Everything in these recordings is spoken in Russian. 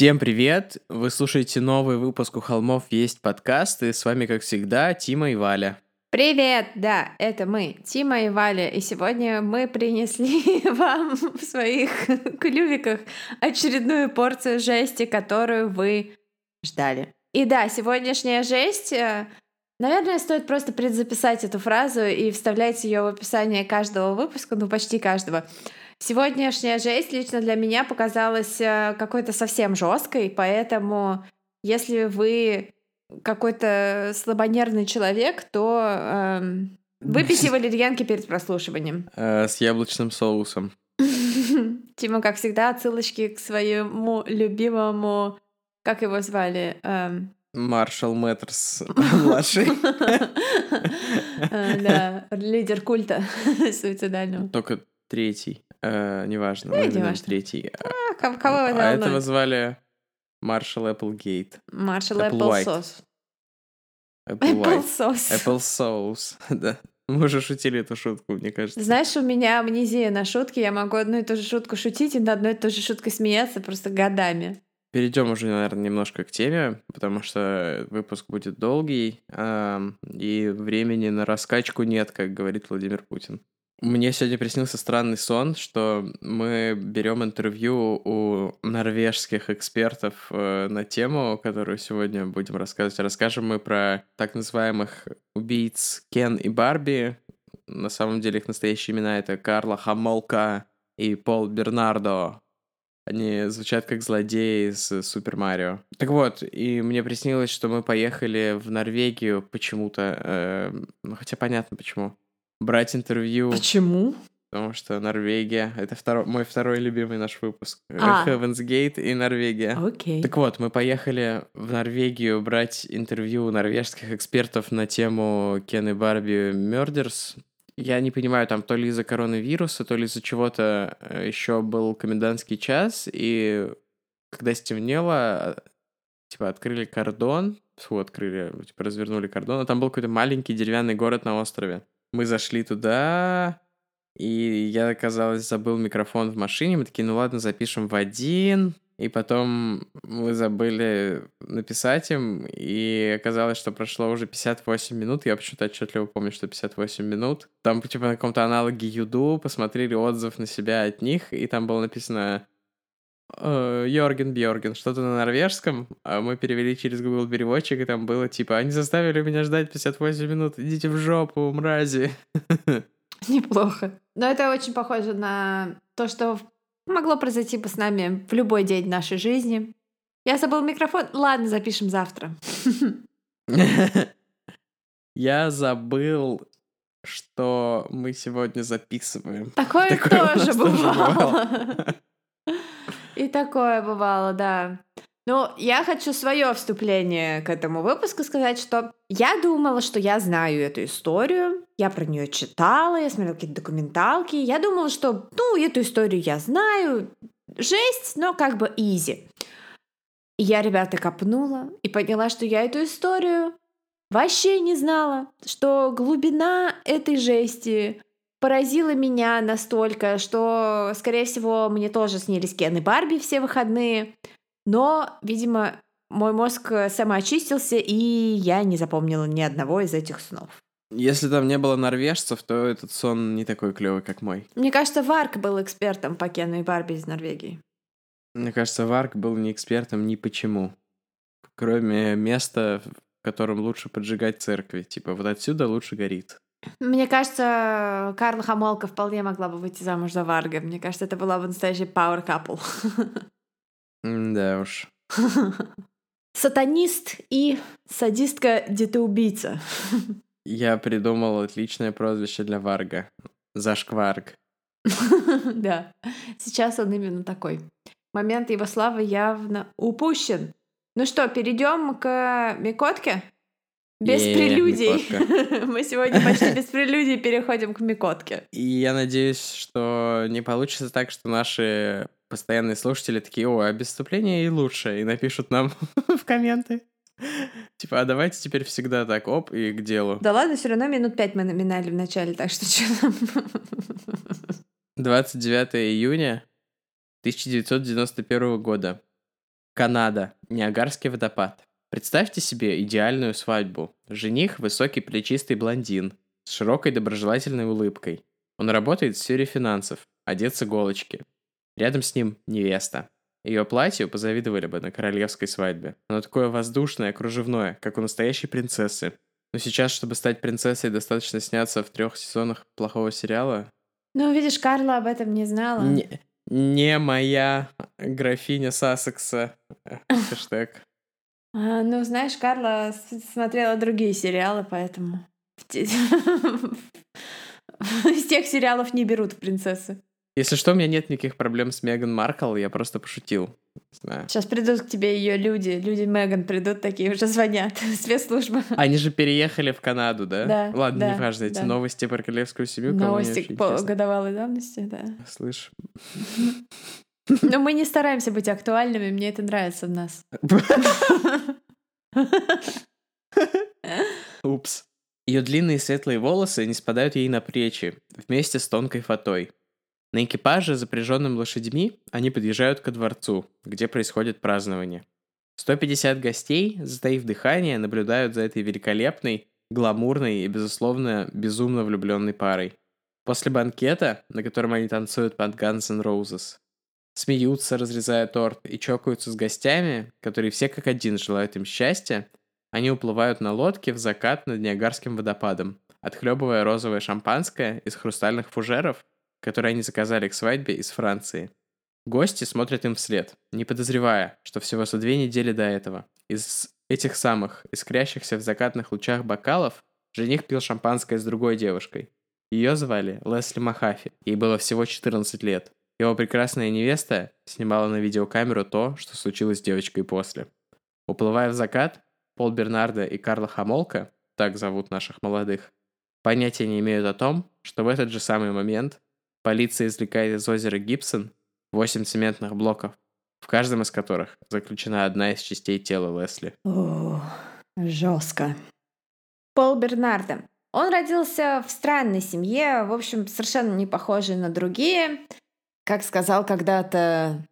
Всем привет! Вы слушаете новый выпуск «У холмов есть подкаст», и с вами, как всегда, Тима и Валя. Привет! Да, это мы, Тима и Валя, и сегодня мы принесли вам в своих клювиках очередную порцию жести, которую вы ждали. И да, сегодняшняя жесть э, Наверное, стоит просто предзаписать эту фразу и вставлять ее в описание каждого выпуска, ну почти каждого. Сегодняшняя жесть лично для меня показалась э, какой-то совсем жесткой, поэтому если вы какой-то слабонервный человек, то эм, выпейте валерьянки перед прослушиванием. Э, с яблочным соусом. Тима, как всегда, отсылочки к своему любимому, как его звали? Эм, Маршал Мэттерс младший. Э, да, лидер культа суицидального. Только третий. Э, неважно, ну, неважно. третий. А, кого это А этого звали Маршал Эпплгейт. Маршал Эпплсос. Эпплсос. Эпплсоус, да. Мы уже шутили эту шутку, мне кажется. Знаешь, у меня амнезия на шутки. Я могу одну и ту же шутку шутить и на одной и той же шуткой смеяться просто годами. Перейдем уже, наверное, немножко к теме, потому что выпуск будет долгий, и времени на раскачку нет, как говорит Владимир Путин. Мне сегодня приснился странный сон, что мы берем интервью у норвежских экспертов э, на тему, которую сегодня будем рассказывать. Расскажем мы про так называемых убийц Кен и Барби. На самом деле их настоящие имена это Карла Хамолка и Пол Бернардо. Они звучат как злодеи из Супер Марио. Так вот, и мне приснилось, что мы поехали в Норвегию почему-то. Э, ну, хотя понятно почему. Брать интервью. Почему? Потому что Норвегия — это второй, мой второй любимый наш выпуск. А. Heaven's Gate и Норвегия. Окей. Так вот, мы поехали в Норвегию брать интервью у норвежских экспертов на тему Кен и Барби Murders. Я не понимаю, там то ли из-за коронавируса, то ли из-за чего-то э, еще был комендантский час, и когда стемнело, типа открыли кордон, фу, открыли, типа развернули кордон, а там был какой-то маленький деревянный город на острове. Мы зашли туда, и я, казалось, забыл микрофон в машине. Мы такие, ну ладно, запишем в один. И потом мы забыли написать им, и оказалось, что прошло уже 58 минут. Я почему-то отчетливо помню, что 58 минут. Там, типа, на каком-то аналоге Юду посмотрели отзыв на себя от них, и там было написано Йорген Бьорген, что-то на норвежском, а мы перевели через Google переводчик, и там было типа, они заставили меня ждать 58 минут, идите в жопу, мрази. Неплохо. Но это очень похоже на то, что Могло произойти бы с нами в любой день нашей жизни. Я забыл микрофон. Ладно, запишем завтра. Я забыл, что мы сегодня записываем. Такое, такое тоже бывало. И такое бывало, да. Ну, я хочу свое вступление к этому выпуску сказать, что я думала, что я знаю эту историю, я про нее читала, я смотрела какие-то документалки, я думала, что, ну, эту историю я знаю, жесть, но как бы изи. И я, ребята, копнула и поняла, что я эту историю вообще не знала, что глубина этой жести поразила меня настолько, что, скорее всего, мне тоже снились Кен и Барби все выходные. Но, видимо, мой мозг э, самоочистился, и я не запомнила ни одного из этих снов. Если там не было норвежцев, то этот сон не такой клевый, как мой. Мне кажется, Варк был экспертом по Кену и Барби из Норвегии. Мне кажется, Варк был не экспертом ни почему. Кроме места, в котором лучше поджигать церкви. Типа, вот отсюда лучше горит. Мне кажется, Карла Хамолка вполне могла бы выйти замуж за Варга. Мне кажется, это была бы настоящий power couple. Да уж. Сатанист и садистка-детоубийца. Я придумал отличное прозвище для Варга. Зашкварг. Да, сейчас он именно такой. Момент его славы явно упущен. Ну что, перейдем к Микотке? Без прелюдий. Мы сегодня почти без прелюдий переходим к Микотке. И я надеюсь, что не получится так, что наши постоянные слушатели такие, о, а без вступления и лучше, и напишут нам в комменты. Типа, а давайте теперь всегда так, оп, и к делу. Да ладно, все равно минут пять мы номинали в начале, так что что 29 июня 1991 года. Канада. Ниагарский водопад. Представьте себе идеальную свадьбу. Жених – высокий плечистый блондин с широкой доброжелательной улыбкой. Он работает в сфере финансов, одет с иголочки. Рядом с ним невеста. Ее платью позавидовали бы на королевской свадьбе. Оно такое воздушное, кружевное, как у настоящей принцессы. Но сейчас, чтобы стать принцессой, достаточно сняться в трех сезонах плохого сериала. Ну, видишь, Карла об этом не знала. Не, не моя графиня Сассекса. Хэштег. А, ну, знаешь, Карла смотрела другие сериалы, поэтому из тех сериалов не берут принцессы. Если что, у меня нет никаких проблем с Меган Маркл, я просто пошутил. Знаю. Сейчас придут к тебе ее люди, люди Меган придут такие, уже звонят, спецслужба. Они же переехали в Канаду, да? Да. Ладно, да, неважно, эти да. новости про королевскую семью. Новости по годовалой давности, да. Слышь. Но мы не стараемся быть актуальными, мне это нравится в нас. Упс. Ее длинные светлые волосы не спадают ей на плечи, вместе с тонкой фатой. На экипаже, запряженном лошадьми, они подъезжают ко дворцу, где происходит празднование. 150 гостей, затаив дыхание, наблюдают за этой великолепной, гламурной и, безусловно, безумно влюбленной парой. После банкета, на котором они танцуют под Guns N' Roses, смеются, разрезая торт, и чокаются с гостями, которые все как один желают им счастья, они уплывают на лодке в закат над Ниагарским водопадом, отхлебывая розовое шампанское из хрустальных фужеров, которые они заказали к свадьбе из Франции. Гости смотрят им вслед, не подозревая, что всего за две недели до этого из этих самых искрящихся в закатных лучах бокалов жених пил шампанское с другой девушкой. Ее звали Лесли Махафи, ей было всего 14 лет. Его прекрасная невеста снимала на видеокамеру то, что случилось с девочкой после. Уплывая в закат, Пол Бернардо и Карла Хамолка, так зовут наших молодых, понятия не имеют о том, что в этот же самый момент полиция извлекает из озера Гибсон 8 цементных блоков, в каждом из которых заключена одна из частей тела Лесли. О, жестко. Пол Бернардо. Он родился в странной семье, в общем, совершенно не похожей на другие. Как сказал когда-то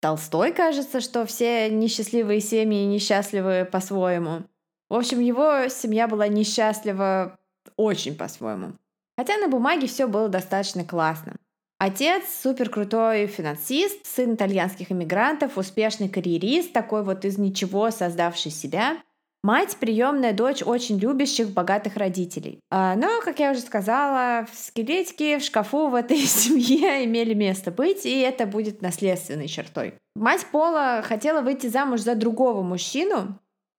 Толстой, кажется, что все несчастливые семьи несчастливы по-своему. В общем, его семья была несчастлива очень по-своему. Хотя на бумаге все было достаточно классно. Отец супер крутой финансист, сын итальянских иммигрантов, успешный карьерист, такой вот из ничего создавший себя. Мать приемная дочь очень любящих богатых родителей. А, но, как я уже сказала, скелетики в шкафу в этой семье имели место быть, и это будет наследственной чертой. Мать Пола хотела выйти замуж за другого мужчину,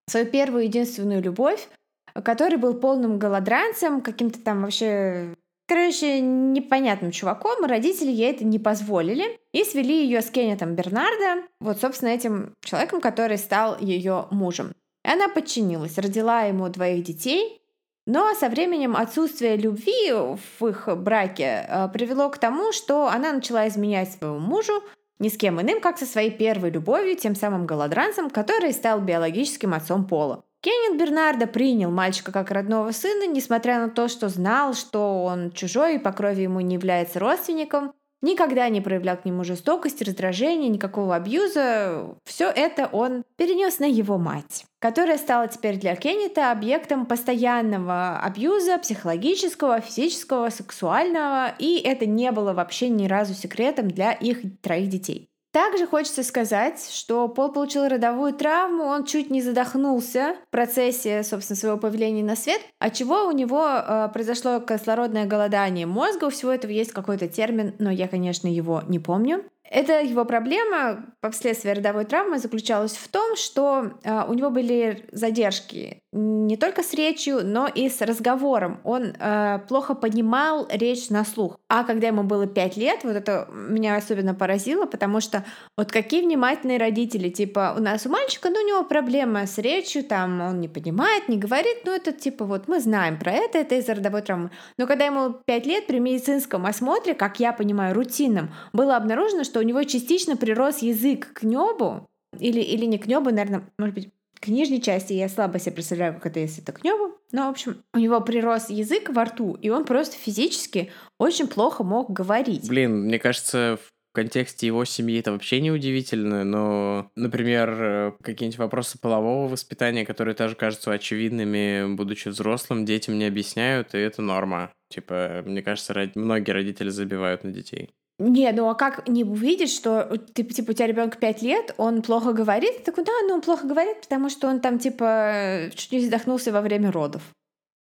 свою первую единственную любовь, который был полным голодранцем, каким-то там вообще короче, непонятным чуваком, родители ей это не позволили и свели ее с Кеннетом Бернардо, вот, собственно, этим человеком, который стал ее мужем. И она подчинилась, родила ему двоих детей, но со временем отсутствие любви в их браке э, привело к тому, что она начала изменять своему мужу ни с кем иным, как со своей первой любовью, тем самым голодранцем, который стал биологическим отцом Пола. Кеннет Бернардо принял мальчика как родного сына, несмотря на то, что знал, что он чужой и по крови ему не является родственником, никогда не проявлял к нему жестокости, раздражения, никакого абьюза. Все это он перенес на его мать, которая стала теперь для Кеннета объектом постоянного абьюза, психологического, физического, сексуального, и это не было вообще ни разу секретом для их троих детей. Также хочется сказать, что Пол получил родовую травму, он чуть не задохнулся в процессе, собственно, своего появления на свет, от чего у него э, произошло кислородное голодание мозга. У всего этого есть какой-то термин, но я, конечно, его не помню. Это его проблема последствия родовой травмы заключалась в том, что э, у него были задержки не только с речью, но и с разговором. Он э, плохо понимал речь на слух. А когда ему было 5 лет, вот это меня особенно поразило, потому что вот какие внимательные родители, типа у нас у мальчика, ну у него проблема с речью, там он не понимает, не говорит, ну это типа вот мы знаем про это, это из-за родовой травмы. Но когда ему 5 лет при медицинском осмотре, как я понимаю, рутинном, было обнаружено, что у него частично прирос язык к небу, или, или не к небу, наверное, может быть, к нижней части я слабо себе представляю, как это, если это к небу. Но, в общем, у него прирос язык во рту, и он просто физически очень плохо мог говорить. Блин, мне кажется, в контексте его семьи это вообще не удивительно, но, например, э, какие-нибудь вопросы полового воспитания, которые тоже кажутся очевидными, будучи взрослым, детям не объясняют, и это норма. Типа, мне кажется, многие родители забивают на детей. Не, ну а как не увидеть, что ты, типа, у тебя ребенок 5 лет, он плохо говорит? Такой, да, ну он плохо говорит, потому что он там, типа, чуть не задохнулся во время родов.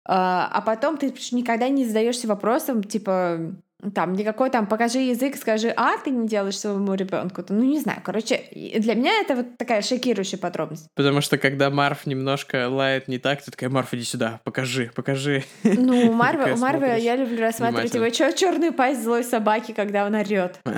А, а потом ты никогда не задаешься вопросом, типа, там, никакой там, покажи язык, скажи, а ты не делаешь своему ребенку. Ну, не знаю. Короче, для меня это вот такая шокирующая подробность. Потому что когда Марф немножко лает не так, ты такая, Марф, иди сюда, покажи, покажи. Ну, у Марва, у Марва я люблю рассматривать его черную пасть злой собаки, когда он орет.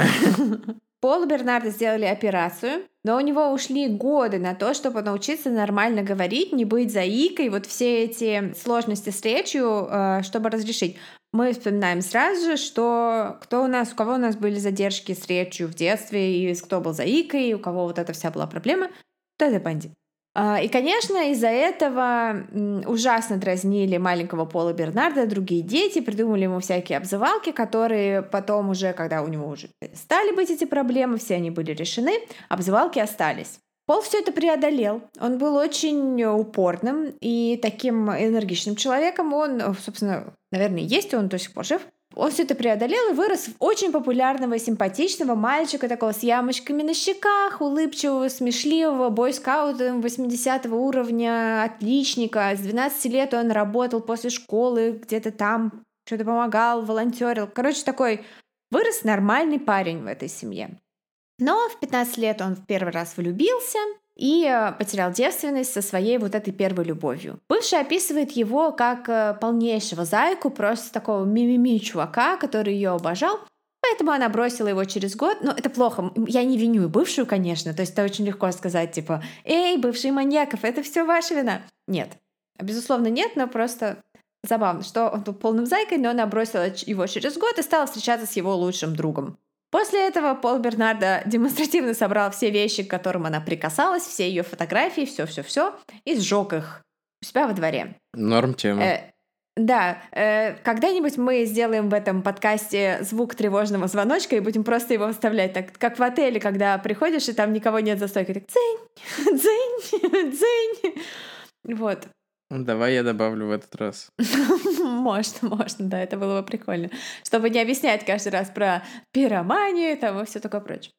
Полу Бернарда сделали операцию, но у него ушли годы на то, чтобы научиться нормально говорить, не быть заикой, вот все эти сложности с речью, э, чтобы разрешить. Мы вспоминаем сразу же, что кто у нас, у кого у нас были задержки с речью в детстве, и кто был заикой, и у кого вот эта вся была проблема, то это бандит. А, и, конечно, из-за этого ужасно дразнили маленького Пола Бернарда другие дети, придумали ему всякие обзывалки, которые потом уже, когда у него уже стали быть эти проблемы, все они были решены, обзывалки остались. Пол все это преодолел. Он был очень упорным и таким энергичным человеком. Он, собственно, наверное, есть, он до сих пор жив. Он все это преодолел и вырос в очень популярного, симпатичного мальчика, такого с ямочками на щеках, улыбчивого, смешливого, бойскаута 80 уровня, отличника. С 12 лет он работал после школы, где-то там, что-то помогал, волонтерил. Короче, такой вырос нормальный парень в этой семье. Но в 15 лет он в первый раз влюбился, и э, потерял девственность со своей вот этой первой любовью. Бывший описывает его как э, полнейшего зайку, просто такого мимими чувака, который ее обожал, Поэтому она бросила его через год. Но это плохо. Я не виню бывшую, конечно. То есть это очень легко сказать, типа, «Эй, бывший маньяков, это все ваша вина». Нет. Безусловно, нет, но просто забавно, что он был полным зайкой, но она бросила его через год и стала встречаться с его лучшим другом. После этого Пол Бернардо демонстративно собрал все вещи, к которым она прикасалась, все ее фотографии, все-все-все, и сжег их у себя во дворе. Норм тема. Э, да, э, когда-нибудь мы сделаем в этом подкасте звук тревожного звоночка и будем просто его вставлять, так как в отеле, когда приходишь и там никого нет за стойкой, так дзынь, дзынь, дзынь. Вот. Давай я добавлю в этот раз. Можно, можно, да, это было бы прикольно. Чтобы не объяснять каждый раз про пироманию там, и все такое прочее.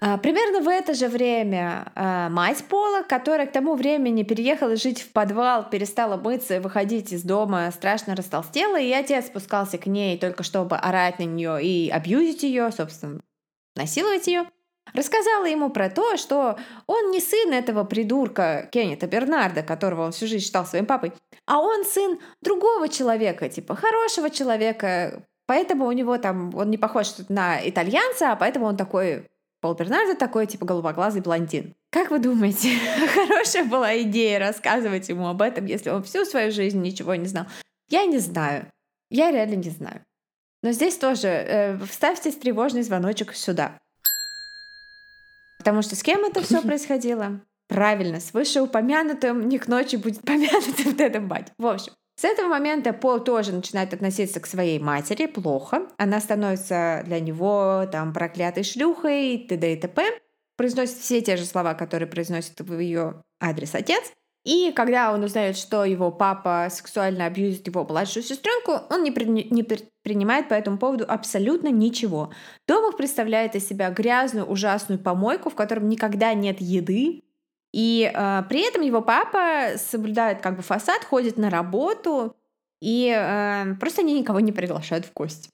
А, примерно в это же время а, мать Пола, которая к тому времени переехала жить в подвал, перестала мыться и выходить из дома, страшно растолстела, и отец спускался к ней только чтобы орать на нее и абьюзить ее, собственно, насиловать ее. Рассказала ему про то, что он не сын этого придурка Кеннета Бернарда, которого он всю жизнь считал своим папой, а он сын другого человека, типа хорошего человека, поэтому у него там, он не похож на итальянца, а поэтому он такой, Пол Бернардо такой, типа голубоглазый блондин. Как вы думаете, хорошая была идея рассказывать ему об этом, если он всю свою жизнь ничего не знал? Я не знаю. Я реально не знаю. Но здесь тоже э, вставьте тревожный звоночек сюда. Потому что с кем это все происходило? Правильно, с вышеупомянутым не к ночи будет помянутым Тедом Бать. В общем, с этого момента Пол тоже начинает относиться к своей матери плохо. Она становится для него там проклятой шлюхой, т.д. и т.п. Произносит все те же слова, которые произносит в ее адрес отец. И когда он узнает, что его папа сексуально абьюзит его младшую сестренку, он не, при, не предпринимает по этому поводу абсолютно ничего. Домах представляет из себя грязную, ужасную помойку, в котором никогда нет еды. И э, при этом его папа соблюдает как бы фасад, ходит на работу, и э, просто они никого не приглашают в гости.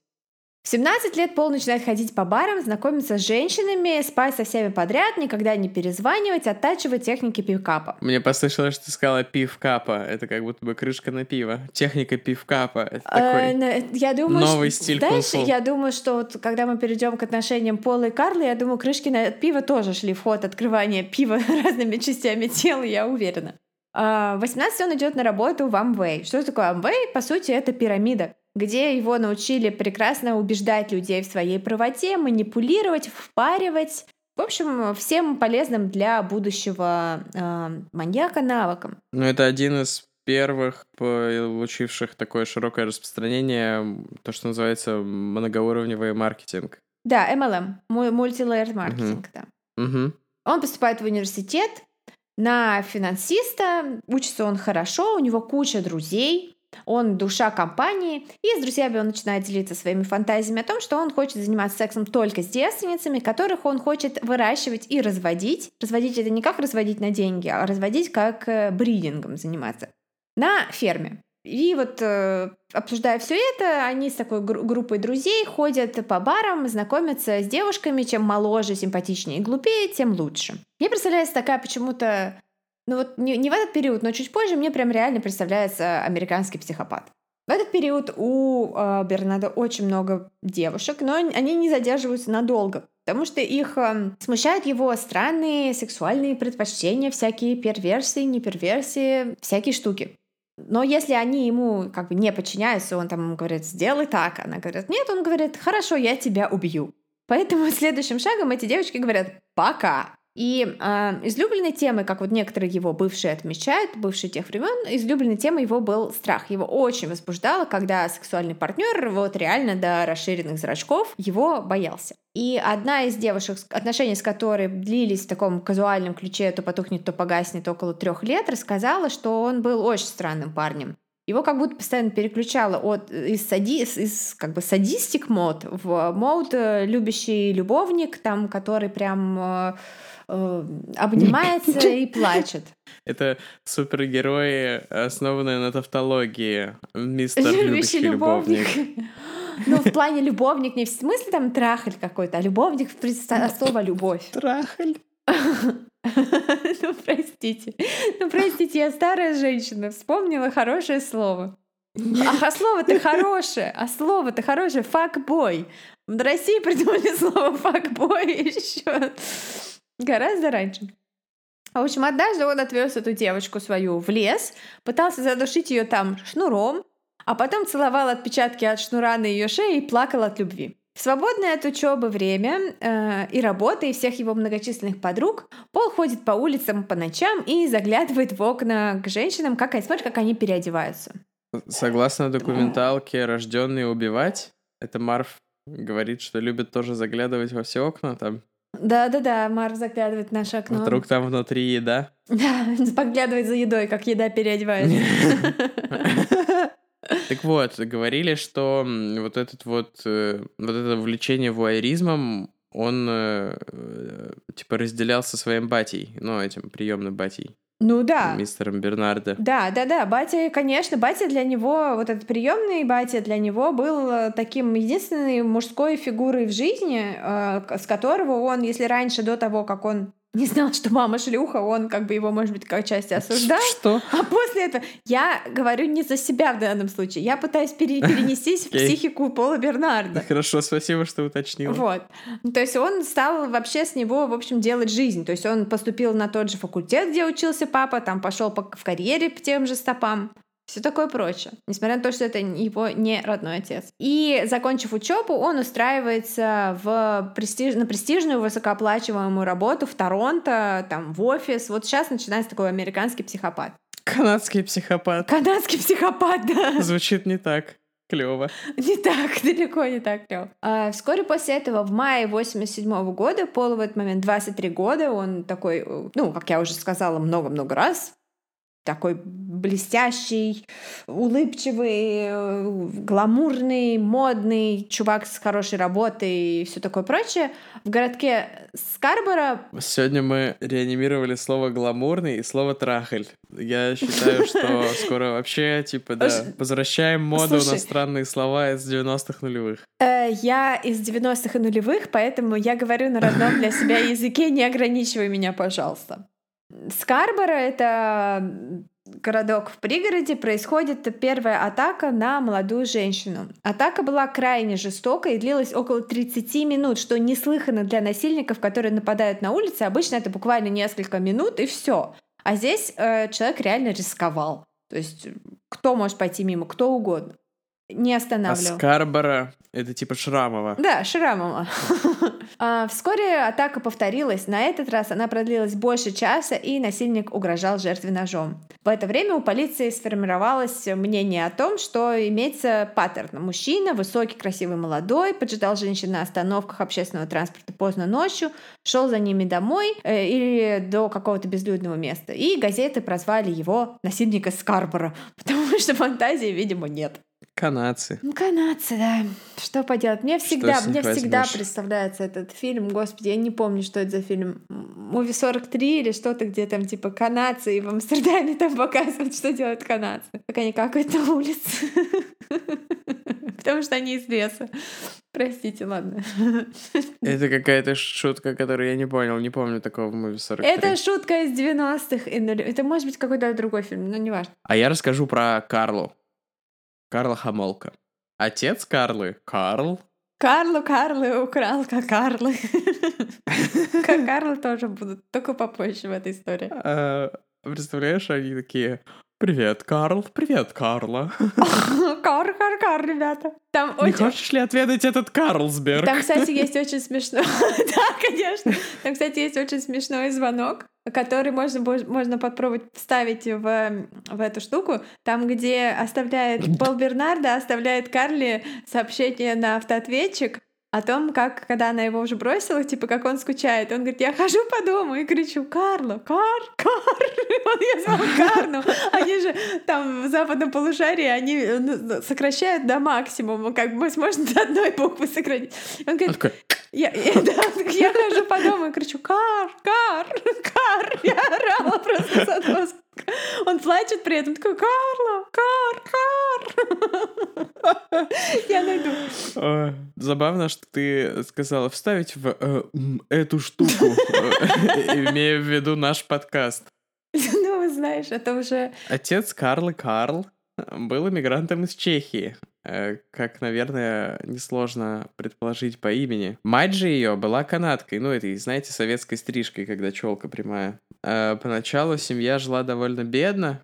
В 17 лет Пол начинает ходить по барам, знакомиться с женщинами, спать со всеми подряд, никогда не перезванивать, оттачивать техники пивкапа. Мне послышалось, что ты сказала пивкапа. Это как будто бы крышка на пиво. Техника пивкапа. Это а, такой я думаю, новый стиль Знаешь, я думаю, что вот, когда мы перейдем к отношениям Пола и Карла, я думаю, крышки на пиво тоже шли в ход открывания пива разными частями тела, я уверена. А, в 18 он идет на работу в Amway. Что такое Amway? По сути, это пирамида где его научили прекрасно убеждать людей в своей правоте, манипулировать, впаривать. В общем, всем полезным для будущего э, маньяка навыком. Ну, это один из первых, получивших такое широкое распространение, то, что называется многоуровневый маркетинг. Да, MLM, мультилейер маркетинг, да. Угу. Он поступает в университет на финансиста, учится он хорошо, у него куча друзей, он душа компании, и с друзьями он начинает делиться своими фантазиями о том, что он хочет заниматься сексом только с девственницами, которых он хочет выращивать и разводить. Разводить это не как разводить на деньги, а разводить как э, бридингом заниматься на ферме. И вот э, обсуждая все это, они с такой гру- группой друзей ходят по барам, знакомятся с девушками, чем моложе, симпатичнее и глупее, тем лучше. Мне представляется такая почему-то ну вот не, не в этот период, но чуть позже мне прям реально представляется американский психопат. В этот период у э, Бернада очень много девушек, но они не задерживаются надолго, потому что их э, смущают его странные сексуальные предпочтения, всякие перверсии, неперверсии, всякие штуки. Но если они ему как бы не подчиняются, он там говорит, сделай так, она говорит, нет, он говорит, хорошо, я тебя убью. Поэтому следующим шагом эти девочки говорят, пока. И э, излюбленной темой, как вот некоторые его бывшие отмечают, бывшие тех времен, излюбленной темой его был страх. Его очень возбуждало, когда сексуальный партнер вот реально до расширенных зрачков его боялся. И одна из девушек, отношения с которой длились в таком казуальном ключе, то потухнет, то погаснет около трех лет, рассказала, что он был очень странным парнем. Его как будто постоянно переключало от из, сади, из как бы садистик мод в мод э, любящий любовник, там, который прям э, э, обнимается и плачет. Это супергерои, основанные на тавтологии. Мистер любящий любовник. Ну, в плане любовник не в смысле там трахаль какой-то, а любовник от слова любовь. Трахаль. Ну, простите. Ну, простите, я старая женщина, вспомнила хорошее слово. Ах, а слово-то хорошее, а слово-то хорошее, факбой. В России придумали слово факбой еще Гораздо раньше. В общем, однажды он отвез эту девочку свою в лес, пытался задушить ее там шнуром, а потом целовал отпечатки от шнура на ее шее и плакал от любви. В свободное от учебы время э, и работы и всех его многочисленных подруг Пол ходит по улицам по ночам и заглядывает в окна к женщинам, как они смотрят, как они переодеваются. Согласно документалке «Рожденный убивать», это Марф говорит, что любит тоже заглядывать во все окна там. Да-да-да, Марв заглядывает в наше окно. Вдруг там внутри еда? Да, поглядывает за едой, как еда переодевается. Так вот, говорили, что вот этот вот, э, вот это влечение вуайеризмом, он э, э, типа разделял со своим батей, ну, этим приемным батей. Ну да. Мистером Бернардо. Да, да, да. Батя, конечно, батя для него, вот этот приемный батя для него был таким единственной мужской фигурой в жизни, с которого он, если раньше, до того, как он не знал, что мама шлюха, он как бы его, может быть, как части осуждал. Что? А после этого я говорю не за себя в данном случае. Я пытаюсь пере- перенестись в психику Пола Бернарда. Хорошо, спасибо, что уточнил. Вот. То есть он стал вообще с него, в общем, делать жизнь. То есть он поступил на тот же факультет, где учился папа, там пошел в карьере по тем же стопам все такое прочее, несмотря на то, что это его не родной отец. И, закончив учебу, он устраивается в престиж... на престижную высокооплачиваемую работу в Торонто, там, в офис. Вот сейчас начинается такой американский психопат. Канадский психопат. Канадский психопат, да. Звучит не так. Клево. Не так, далеко не так клево. А, вскоре после этого, в мае 87 -го года, Полу в этот момент 23 года, он такой, ну, как я уже сказала много-много раз, такой блестящий, улыбчивый, гламурный, модный чувак с хорошей работой и все такое прочее. В городке Скарборо... Сегодня мы реанимировали слово «гламурный» и слово «трахаль». Я считаю, что скоро вообще, типа, да, возвращаем моду Слушай, на странные слова из 90-х нулевых. Э, я из 90-х и нулевых, поэтому я говорю на родном для себя языке, не ограничивай меня, пожалуйста. Скарборо — это городок в пригороде, происходит первая атака на молодую женщину. Атака была крайне жестокой и длилась около 30 минут, что неслыханно для насильников, которые нападают на улице. Обычно это буквально несколько минут и все. А здесь э, человек реально рисковал. То есть кто может пойти мимо, кто угодно. Не А останавливал. Скарбора — это типа Шрамова. Да, Шрамова. А, Вскоре атака повторилась. На этот раз она продлилась больше часа, и насильник угрожал жертве ножом. В это время у полиции сформировалось мнение о том, что имеется паттерн. Мужчина, высокий, красивый, молодой, поджидал женщин на остановках общественного транспорта поздно ночью, шел за ними домой э, или до какого-то безлюдного места. И газеты прозвали его насильника Скарбора, потому что фантазии, видимо, нет. Канадцы. Ну, канадцы, да. Что поделать? Мне всегда, мне всегда возьмешь? представляется этот фильм. Господи, я не помню, что это за фильм. Муви 43 или что-то, где там типа канадцы, и в Амстердаме там показывают, что делают канадцы. Как они какают на улице. Потому что они из леса. Простите, ладно. Это какая-то шутка, которую я не понял. Не помню такого в Movie 43. Это шутка из 90-х. и нулев- Это может быть какой-то другой фильм, но не важно. А я расскажу про Карлу. Карла Хамолка. Отец Карлы, Карл, Карлу Карлы украл, Карлы. Как Карлы тоже будут, только попозже в этой истории. э, представляешь, они такие, привет, Карл, привет, Карла. Кар, кар, кар, ребята. Там Не очень... хочешь ли отведать этот Карлсберг? Там, кстати, есть очень смешно. Да, конечно. Там, кстати, есть очень смешной звонок, который можно, можно попробовать вставить в, в эту штуку. Там, где оставляет Пол Бернарда, оставляет Карли сообщение на автоответчик о том, как, когда она его уже бросила, типа, как он скучает. Он говорит, я хожу по дому и кричу, Карло, Кар, Кар. Он ее звал Карну. Они же там в западном полушарии, они ну, сокращают до максимума, как бы можно до одной буквы сократить. Он говорит, я, я- да, я хожу по дому и кричу «Кар! Кар! Кар!» Я орала просто с. Он плачет при этом, такой «Карло! Кар! Кар!» Я найду. «Ой, забавно, что ты сказала вставить в э, эту штуку, э, имея в виду наш подкаст. Ну, знаешь, это уже... Отец Карлы Карл был иммигрантом из Чехии, э, как, наверное, несложно предположить по имени. Мать же ее была канадкой, ну, этой, знаете, советской стрижкой, когда челка прямая. Э, Поначалу семья жила довольно бедно,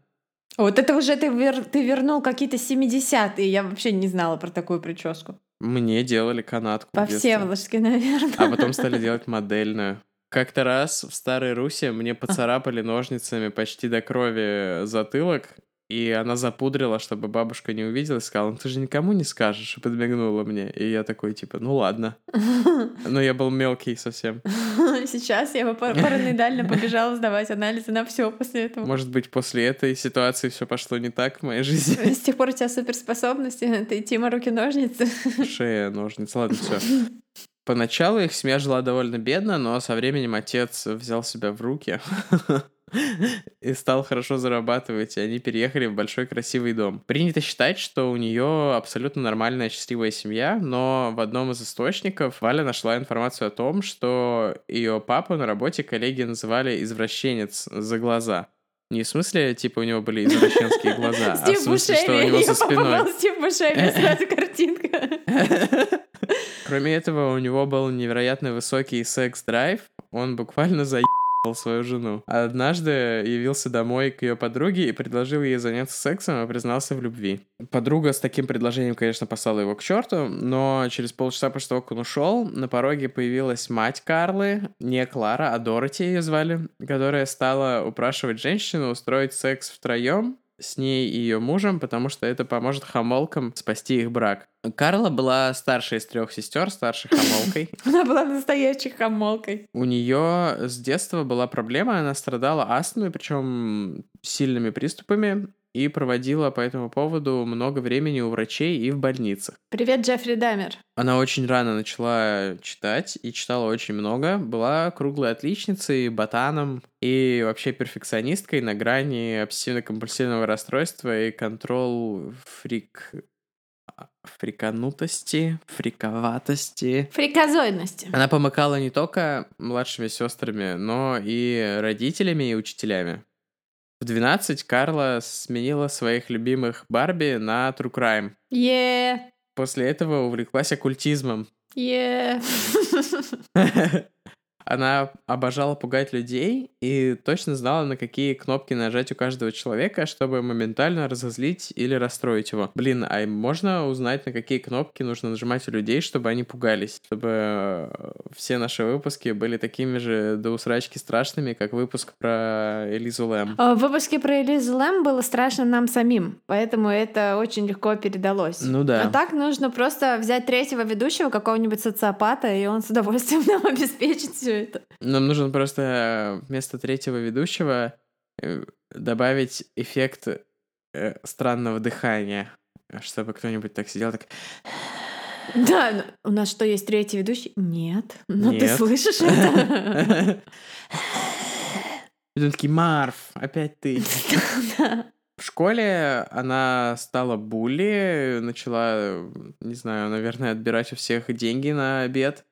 Вот это уже ты, вер- ты вернул какие-то 70-е. Я вообще не знала про такую прическу. мне делали канадку По в детстве. Всеволожске, наверное. А потом стали делать модельную. Как-то раз в Старой Руси мне поцарапали ножницами почти до крови затылок, и она запудрила, чтобы бабушка не увидела, и сказала, ну ты же никому не скажешь, и подмигнула мне. И я такой, типа, ну ладно. Но я был мелкий совсем. Сейчас я бы пар- параноидально побежала сдавать анализы на все после этого. Может быть, после этой ситуации все пошло не так в моей жизни. С тех пор у тебя суперспособности, это идти руки-ножницы. Шея, ножницы, ладно, все. Поначалу их семья жила довольно бедно, но со временем отец взял себя в руки и стал хорошо зарабатывать, и они переехали в большой красивый дом. Принято считать, что у нее абсолютно нормальная счастливая семья, но в одном из источников Валя нашла информацию о том, что ее папу на работе коллеги называли извращенец за глаза. Не в смысле, типа, у него были извращенские глаза, а в смысле, что у него за спиной. Стив Бушеми, сразу картинка. Кроме этого, у него был невероятно высокий секс-драйв. Он буквально заебал свою жену. Однажды явился домой к ее подруге и предложил ей заняться сексом и признался в любви. Подруга с таким предложением, конечно, послала его к черту, но через полчаса после того, как он ушел, на пороге появилась мать Карлы, не Клара, а Дороти ее звали, которая стала упрашивать женщину устроить секс втроем с ней и ее мужем, потому что это поможет хамолкам спасти их брак. Карла была старшей из трех сестер, старшей хамолкой. Она была настоящей хамолкой. У нее с детства была проблема, она страдала астмой, причем сильными приступами, и проводила по этому поводу много времени у врачей и в больницах. Привет, Джеффри Дамер. Она очень рано начала читать и читала очень много. Была круглой отличницей, ботаном и вообще перфекционисткой на грани обсессивно-компульсивного расстройства и контрол фрик... фриканутости, фриковатости. Фриказоидности. Она помыкала не только младшими сестрами, но и родителями и учителями. В 12 Карла сменила своих любимых Барби на True Crime. Е, После этого увлеклась оккультизмом. е. она обожала пугать людей и точно знала, на какие кнопки нажать у каждого человека, чтобы моментально разозлить или расстроить его. Блин, а можно узнать, на какие кнопки нужно нажимать у людей, чтобы они пугались? Чтобы э, все наши выпуски были такими же до усрачки страшными, как выпуск про Элизу Лэм. А, в выпуске про Элизу Лэм было страшно нам самим, поэтому это очень легко передалось. Ну да. А так нужно просто взять третьего ведущего, какого-нибудь социопата, и он с удовольствием нам обеспечит все это. Нам нужно просто э, вместо третьего ведущего э, добавить эффект э, странного дыхания, чтобы кто-нибудь так сидел, так... Да, у нас что, есть третий ведущий? Нет. Ну ты слышишь это? И такие, Марф, опять ты. В школе она стала булли, начала, не знаю, наверное, отбирать у всех деньги на обед.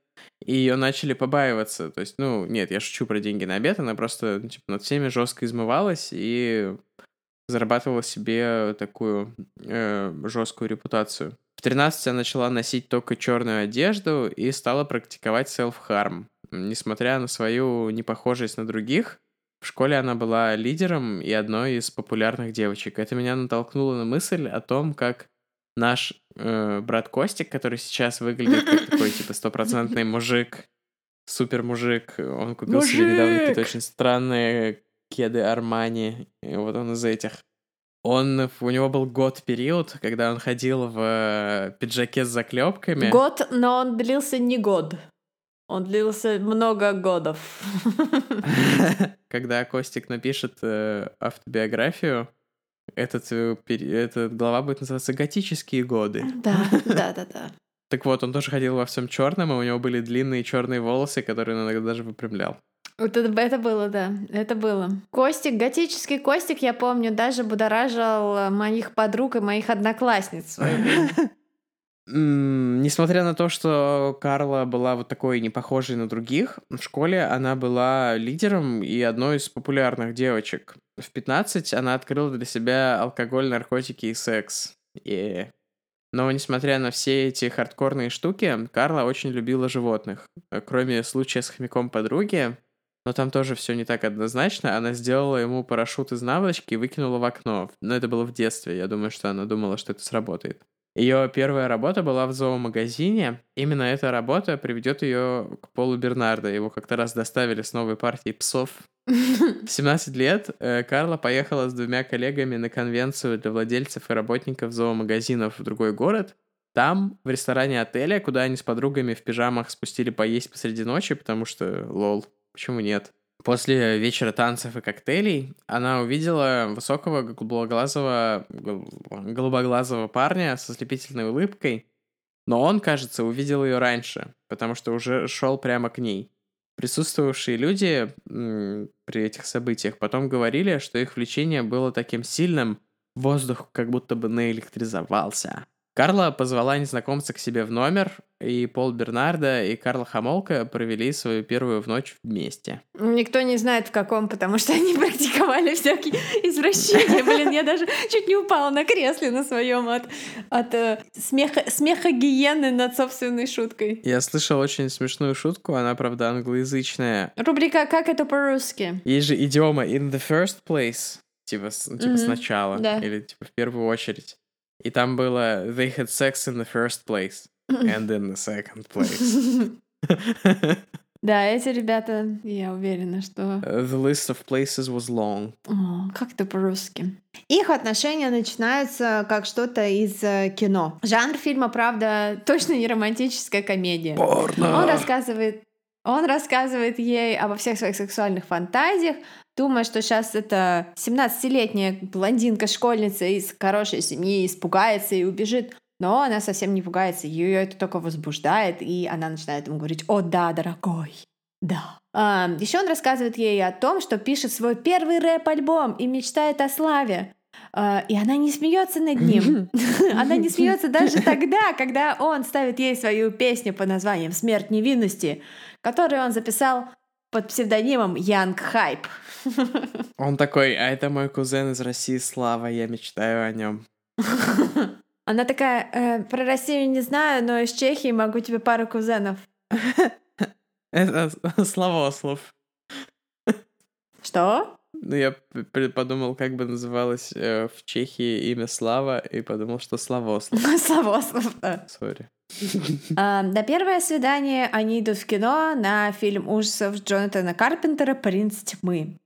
И ее начали побаиваться. То есть, ну, нет, я шучу про деньги на обед, она просто ну, типа, над всеми жестко измывалась и зарабатывала себе такую э, жесткую репутацию. В 13 она начала носить только черную одежду и стала практиковать self-harm. Несмотря на свою непохожесть на других, в школе она была лидером и одной из популярных девочек. Это меня натолкнуло на мысль о том, как наш э, брат Костик, который сейчас выглядит как такой, типа, стопроцентный мужик, супер мужик, он купил мужик! себе недавно какие-то очень странные кеды Армани, и вот он из этих. Он, у него был год-период, когда он ходил в э, пиджаке с заклепками. Год, но он длился не год. Он длился много годов. Когда Костик напишет э, автобиографию, этот, э, эта глава будет называться «Готические годы». Да, да, да, да. Так вот, он тоже ходил во всем черном, и у него были длинные черные волосы, которые он иногда даже выпрямлял. Вот это, это было, да, это было. Костик, готический Костик, я помню, даже будоражил моих подруг и моих одноклассниц Несмотря на то, что Карла была вот такой не похожей на других, в школе она была лидером и одной из популярных девочек. В 15 она открыла для себя алкоголь, наркотики и секс. Yeah. Но несмотря на все эти хардкорные штуки, Карла очень любила животных. Кроме случая с хомяком подруги, но там тоже все не так однозначно, она сделала ему парашют из наволочки и выкинула в окно. Но это было в детстве, я думаю, что она думала, что это сработает. Ее первая работа была в зоомагазине. Именно эта работа приведет ее к Полу Бернарда. Его как-то раз доставили с новой партией псов. В 17 лет э, Карла поехала с двумя коллегами на конвенцию для владельцев и работников зоомагазинов в другой город. Там, в ресторане отеля, куда они с подругами в пижамах спустили поесть посреди ночи, потому что, лол, почему нет? После вечера танцев и коктейлей она увидела высокого голубоглазого, голубоглазого парня со слепительной улыбкой, но он, кажется, увидел ее раньше, потому что уже шел прямо к ней. Присутствовавшие люди при этих событиях потом говорили, что их влечение было таким сильным, воздух как будто бы наэлектризовался. Карла позвала незнакомца к себе в номер, и Пол Бернарда и Карла Хамолка провели свою первую в ночь вместе. Никто не знает в каком, потому что они практиковали всякие извращения. Блин, я даже чуть не упала на кресле на своем от, от э, смеха, смеха гиены над собственной шуткой. Я слышал очень смешную шутку, она, правда, англоязычная. Рубрика «Как это по-русски?» Есть же идиома «in the first place», типа, типа mm-hmm. сначала, да. или типа в первую очередь. И там было «They had sex in the first place and in the second place». Да, эти ребята, я уверена, что... The list of places was long. О, как это по-русски? Их отношения начинаются как что-то из э, кино. Жанр фильма, правда, точно не романтическая комедия. Порно. Он рассказывает он рассказывает ей обо всех своих сексуальных фантазиях, думая, что сейчас эта 17-летняя блондинка-школьница из хорошей семьи испугается и убежит. Но она совсем не пугается, ее это только возбуждает, и она начинает ему говорить «О да, дорогой, да». А, еще он рассказывает ей о том, что пишет свой первый рэп-альбом и мечтает о славе. Uh, и она не смеется над ним. она не смеется даже тогда, когда он ставит ей свою песню под названием «Смерть невинности», которую он записал под псевдонимом Янг Хайп. Он такой, а это мой кузен из России, Слава, я мечтаю о нем. Она такая, э, про Россию не знаю, но из Чехии могу тебе пару кузенов. Это Славослов. Что? Ну, я подумал, как бы называлось э, в Чехии имя Слава, и подумал, что Славослов. Славослов, да. Сори. На первое свидание они идут в кино на фильм ужасов Джонатана Карпентера «Принц тьмы».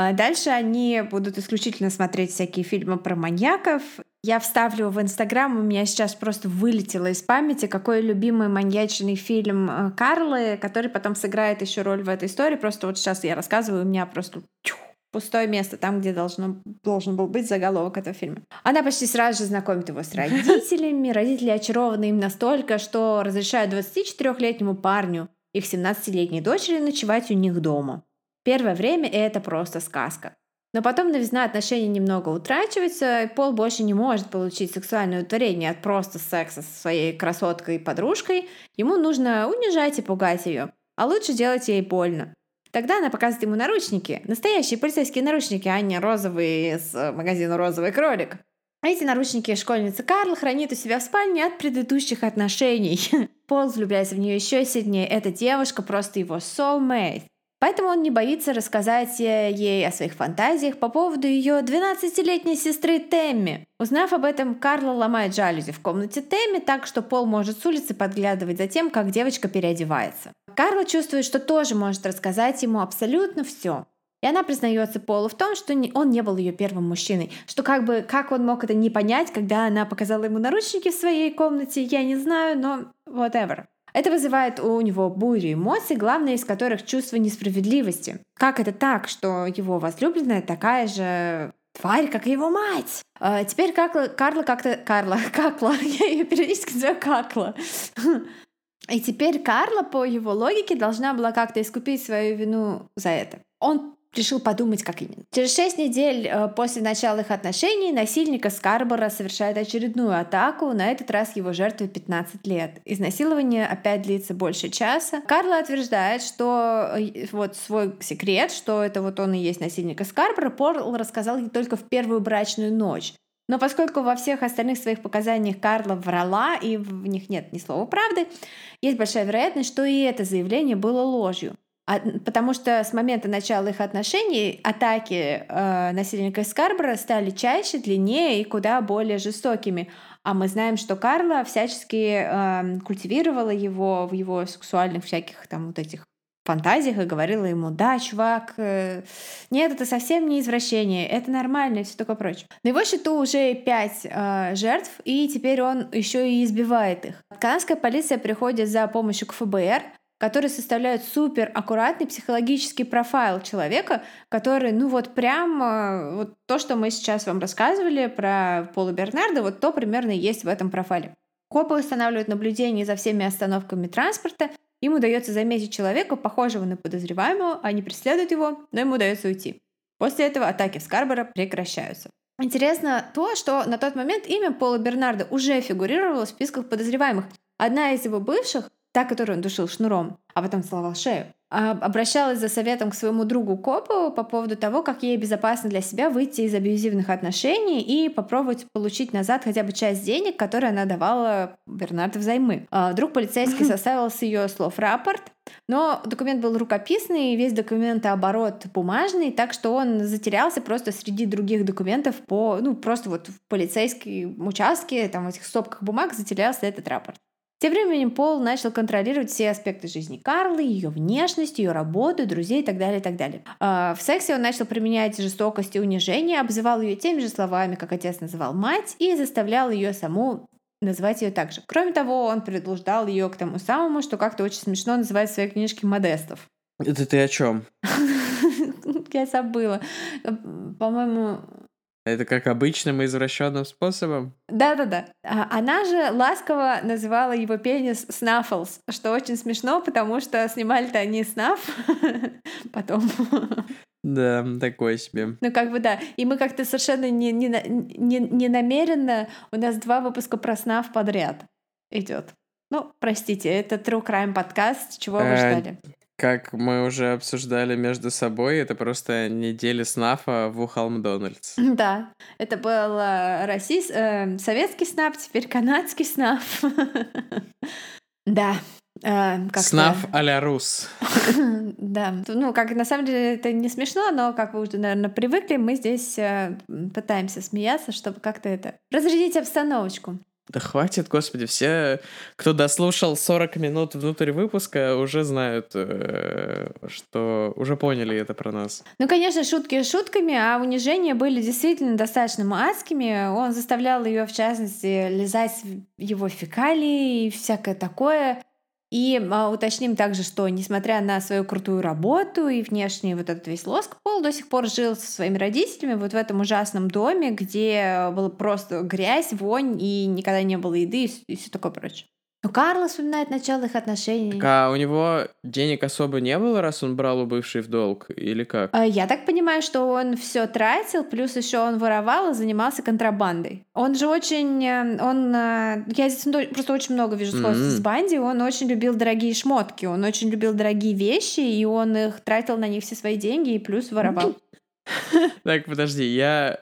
А дальше они будут исключительно смотреть всякие фильмы про маньяков. Я вставлю в Инстаграм, у меня сейчас просто вылетело из памяти, какой любимый маньячный фильм э, Карлы, который потом сыграет еще роль в этой истории. Просто вот сейчас я рассказываю, у меня просто пустое место, там, где должно, должен был быть заголовок этого фильма. Она почти сразу же знакомит его с родителями. Родители очарованы им настолько, что разрешают 24-летнему парню их 17-летней дочери ночевать у них дома. Первое время это просто сказка. Но потом новизна отношений немного утрачивается, и Пол больше не может получить сексуальное удовлетворение от просто секса со своей красоткой и подружкой. Ему нужно унижать и пугать ее, а лучше делать ей больно. Тогда она показывает ему наручники, настоящие полицейские наручники, а не розовые из магазина «Розовый кролик». Эти наручники школьница Карл хранит у себя в спальне от предыдущих отношений. Пол влюбляется в нее еще сильнее. Эта девушка просто его soulmate. Поэтому он не боится рассказать ей о своих фантазиях по поводу ее 12-летней сестры Темми. Узнав об этом, Карла ломает жалюзи в комнате Темми так, что Пол может с улицы подглядывать за тем, как девочка переодевается. Карла чувствует, что тоже может рассказать ему абсолютно все. И она признается Полу в том, что он не был ее первым мужчиной. Что как бы, как он мог это не понять, когда она показала ему наручники в своей комнате, я не знаю, но whatever. Это вызывает у него бурю эмоций, главное из которых чувство несправедливости. Как это так, что его возлюбленная такая же тварь, как и его мать? А теперь Карла, Карла как-то... Карла, Какла, я ее периодически называю Какла. И теперь Карла, по его логике, должна была как-то искупить свою вину за это. Он решил подумать, как именно. Через шесть недель э, после начала их отношений насильник из Скарбора совершает очередную атаку, на этот раз его жертве 15 лет. Изнасилование опять длится больше часа. Карла утверждает, что э, вот свой секрет, что это вот он и есть насильник Скарбора, Пол рассказал ей только в первую брачную ночь. Но поскольку во всех остальных своих показаниях Карла врала, и в них нет ни слова правды, есть большая вероятность, что и это заявление было ложью. Потому что с момента начала их отношений атаки э, насильника из Карбора стали чаще, длиннее и куда более жестокими. А мы знаем, что Карла всячески э, культивировала его в его сексуальных всяких там вот этих фантазиях и говорила ему, да, чувак, э, нет, это совсем не извращение, это нормально и все такое прочее. На его счету уже пять э, жертв, и теперь он еще и избивает их. Канадская полиция приходит за помощью к ФБР, которые составляют супер аккуратный психологический профайл человека, который, ну вот прям э, вот то, что мы сейчас вам рассказывали про Пола Бернарда, вот то примерно есть в этом профайле. Копы устанавливают наблюдение за всеми остановками транспорта, им удается заметить человека, похожего на подозреваемого, они преследуют его, но ему удается уйти. После этого атаки в Скарборо прекращаются. Интересно то, что на тот момент имя Пола Бернарда уже фигурировало в списках подозреваемых. Одна из его бывших та, которую он душил шнуром, а потом целовал шею, а, обращалась за советом к своему другу Копу по поводу того, как ей безопасно для себя выйти из абьюзивных отношений и попробовать получить назад хотя бы часть денег, которые она давала Бернарду взаймы. А, друг полицейский составил с ее слов рапорт, но документ был рукописный, весь документооборот бумажный, так что он затерялся просто среди других документов по, ну, просто вот в полицейском участке, там в этих стопках бумаг затерялся этот рапорт. Тем временем Пол начал контролировать все аспекты жизни Карлы, ее внешность, ее работу, друзей и так далее, и так далее. А, в сексе он начал применять жестокость и унижение, обзывал ее теми же словами, как отец называл мать, и заставлял ее саму называть ее так же. Кроме того, он принуждал ее к тому самому, что как-то очень смешно называть в своей книжке Модестов. Это ты о чем? Я забыла. По-моему, это как обычным извращенным способом? Да-да-да. А, она же ласково называла его пенис Снаффлс, что очень смешно, потому что снимали-то они Снаф потом. Да, такой себе. Ну, как бы да. И мы как-то совершенно не, не, не, не намеренно... У нас два выпуска про СНАФ подряд идет. Ну, простите, это True Crime подкаст. Чего вы э, ждали? Как мы уже обсуждали между собой, это просто недели снафа в Ухалм Дональдс. Да, это был российский, э, советский снап, теперь канадский снап. Да, Э, Снав а-ля рус. да. Ну, как на самом деле это не смешно, но как вы уже, наверное, привыкли, мы здесь э, пытаемся смеяться, чтобы как-то это разрядить обстановочку. Да хватит, господи, все, кто дослушал 40 минут внутрь выпуска, уже знают, э, что уже поняли это про нас. Ну, конечно, шутки шутками, а унижения были действительно достаточно адскими. Он заставлял ее, в частности, лизать его фекалии и всякое такое. И а, уточним также, что несмотря на свою крутую работу и внешний вот этот весь лоск, Пол до сих пор жил со своими родителями вот в этом ужасном доме, где была просто грязь, вонь и никогда не было еды и, и все такое прочее. Но Карла вспоминает начало их отношений. Так, а у него денег особо не было, раз он брал у бывшей в долг, или как? А, я так понимаю, что он все тратил, плюс еще он воровал и занимался контрабандой. Он же очень, э, он, э, я здесь просто очень много вижу сходств mm-hmm. с Банди. Он очень любил дорогие шмотки, он очень любил дорогие вещи, и он их тратил на них все свои деньги и плюс воровал. Так, подожди, я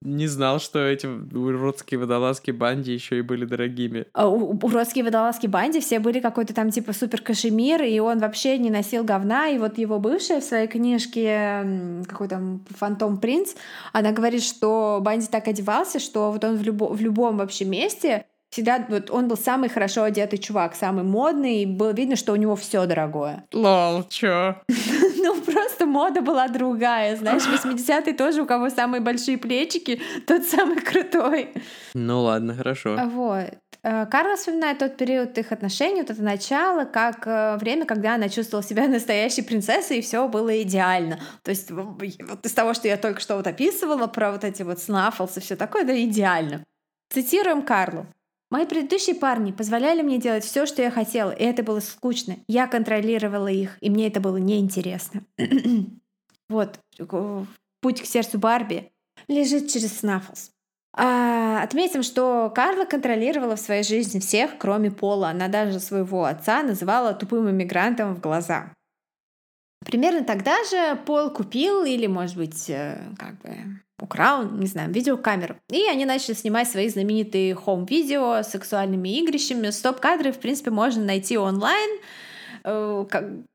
не знал, что эти уродские водолазки банди еще и были дорогими. А, уродские водолазки банди все были какой-то там типа супер кашемир, и он вообще не носил говна. И вот его бывшая в своей книжке какой там Фантом Принц, она говорит, что банди так одевался, что вот он в, любо, в любом вообще месте всегда вот он был самый хорошо одетый чувак, самый модный, и было видно, что у него все дорогое. Лол, чё? ну, просто мода была другая, знаешь, 80-е тоже, у кого самые большие плечики, тот самый крутой. Ну ладно, хорошо. Вот. Э, Карла вспоминает тот период их отношений, вот это начало, как э, время, когда она чувствовала себя настоящей принцессой, и все было идеально. То есть вот из того, что я только что вот описывала, про вот эти вот снафлс и все такое, да идеально. Цитируем Карлу. Мои предыдущие парни позволяли мне делать все, что я хотела, и это было скучно. Я контролировала их, и мне это было неинтересно. вот, путь к сердцу Барби лежит через Снафлс. А, отметим, что Карла контролировала в своей жизни всех, кроме Пола. Она даже своего отца называла тупым иммигрантом в глаза. Примерно тогда же Пол купил или, может быть, э, как бы украл, не знаю, видеокамеру. И они начали снимать свои знаменитые home-видео с сексуальными игрищами. Стоп-кадры, в принципе, можно найти онлайн. Э,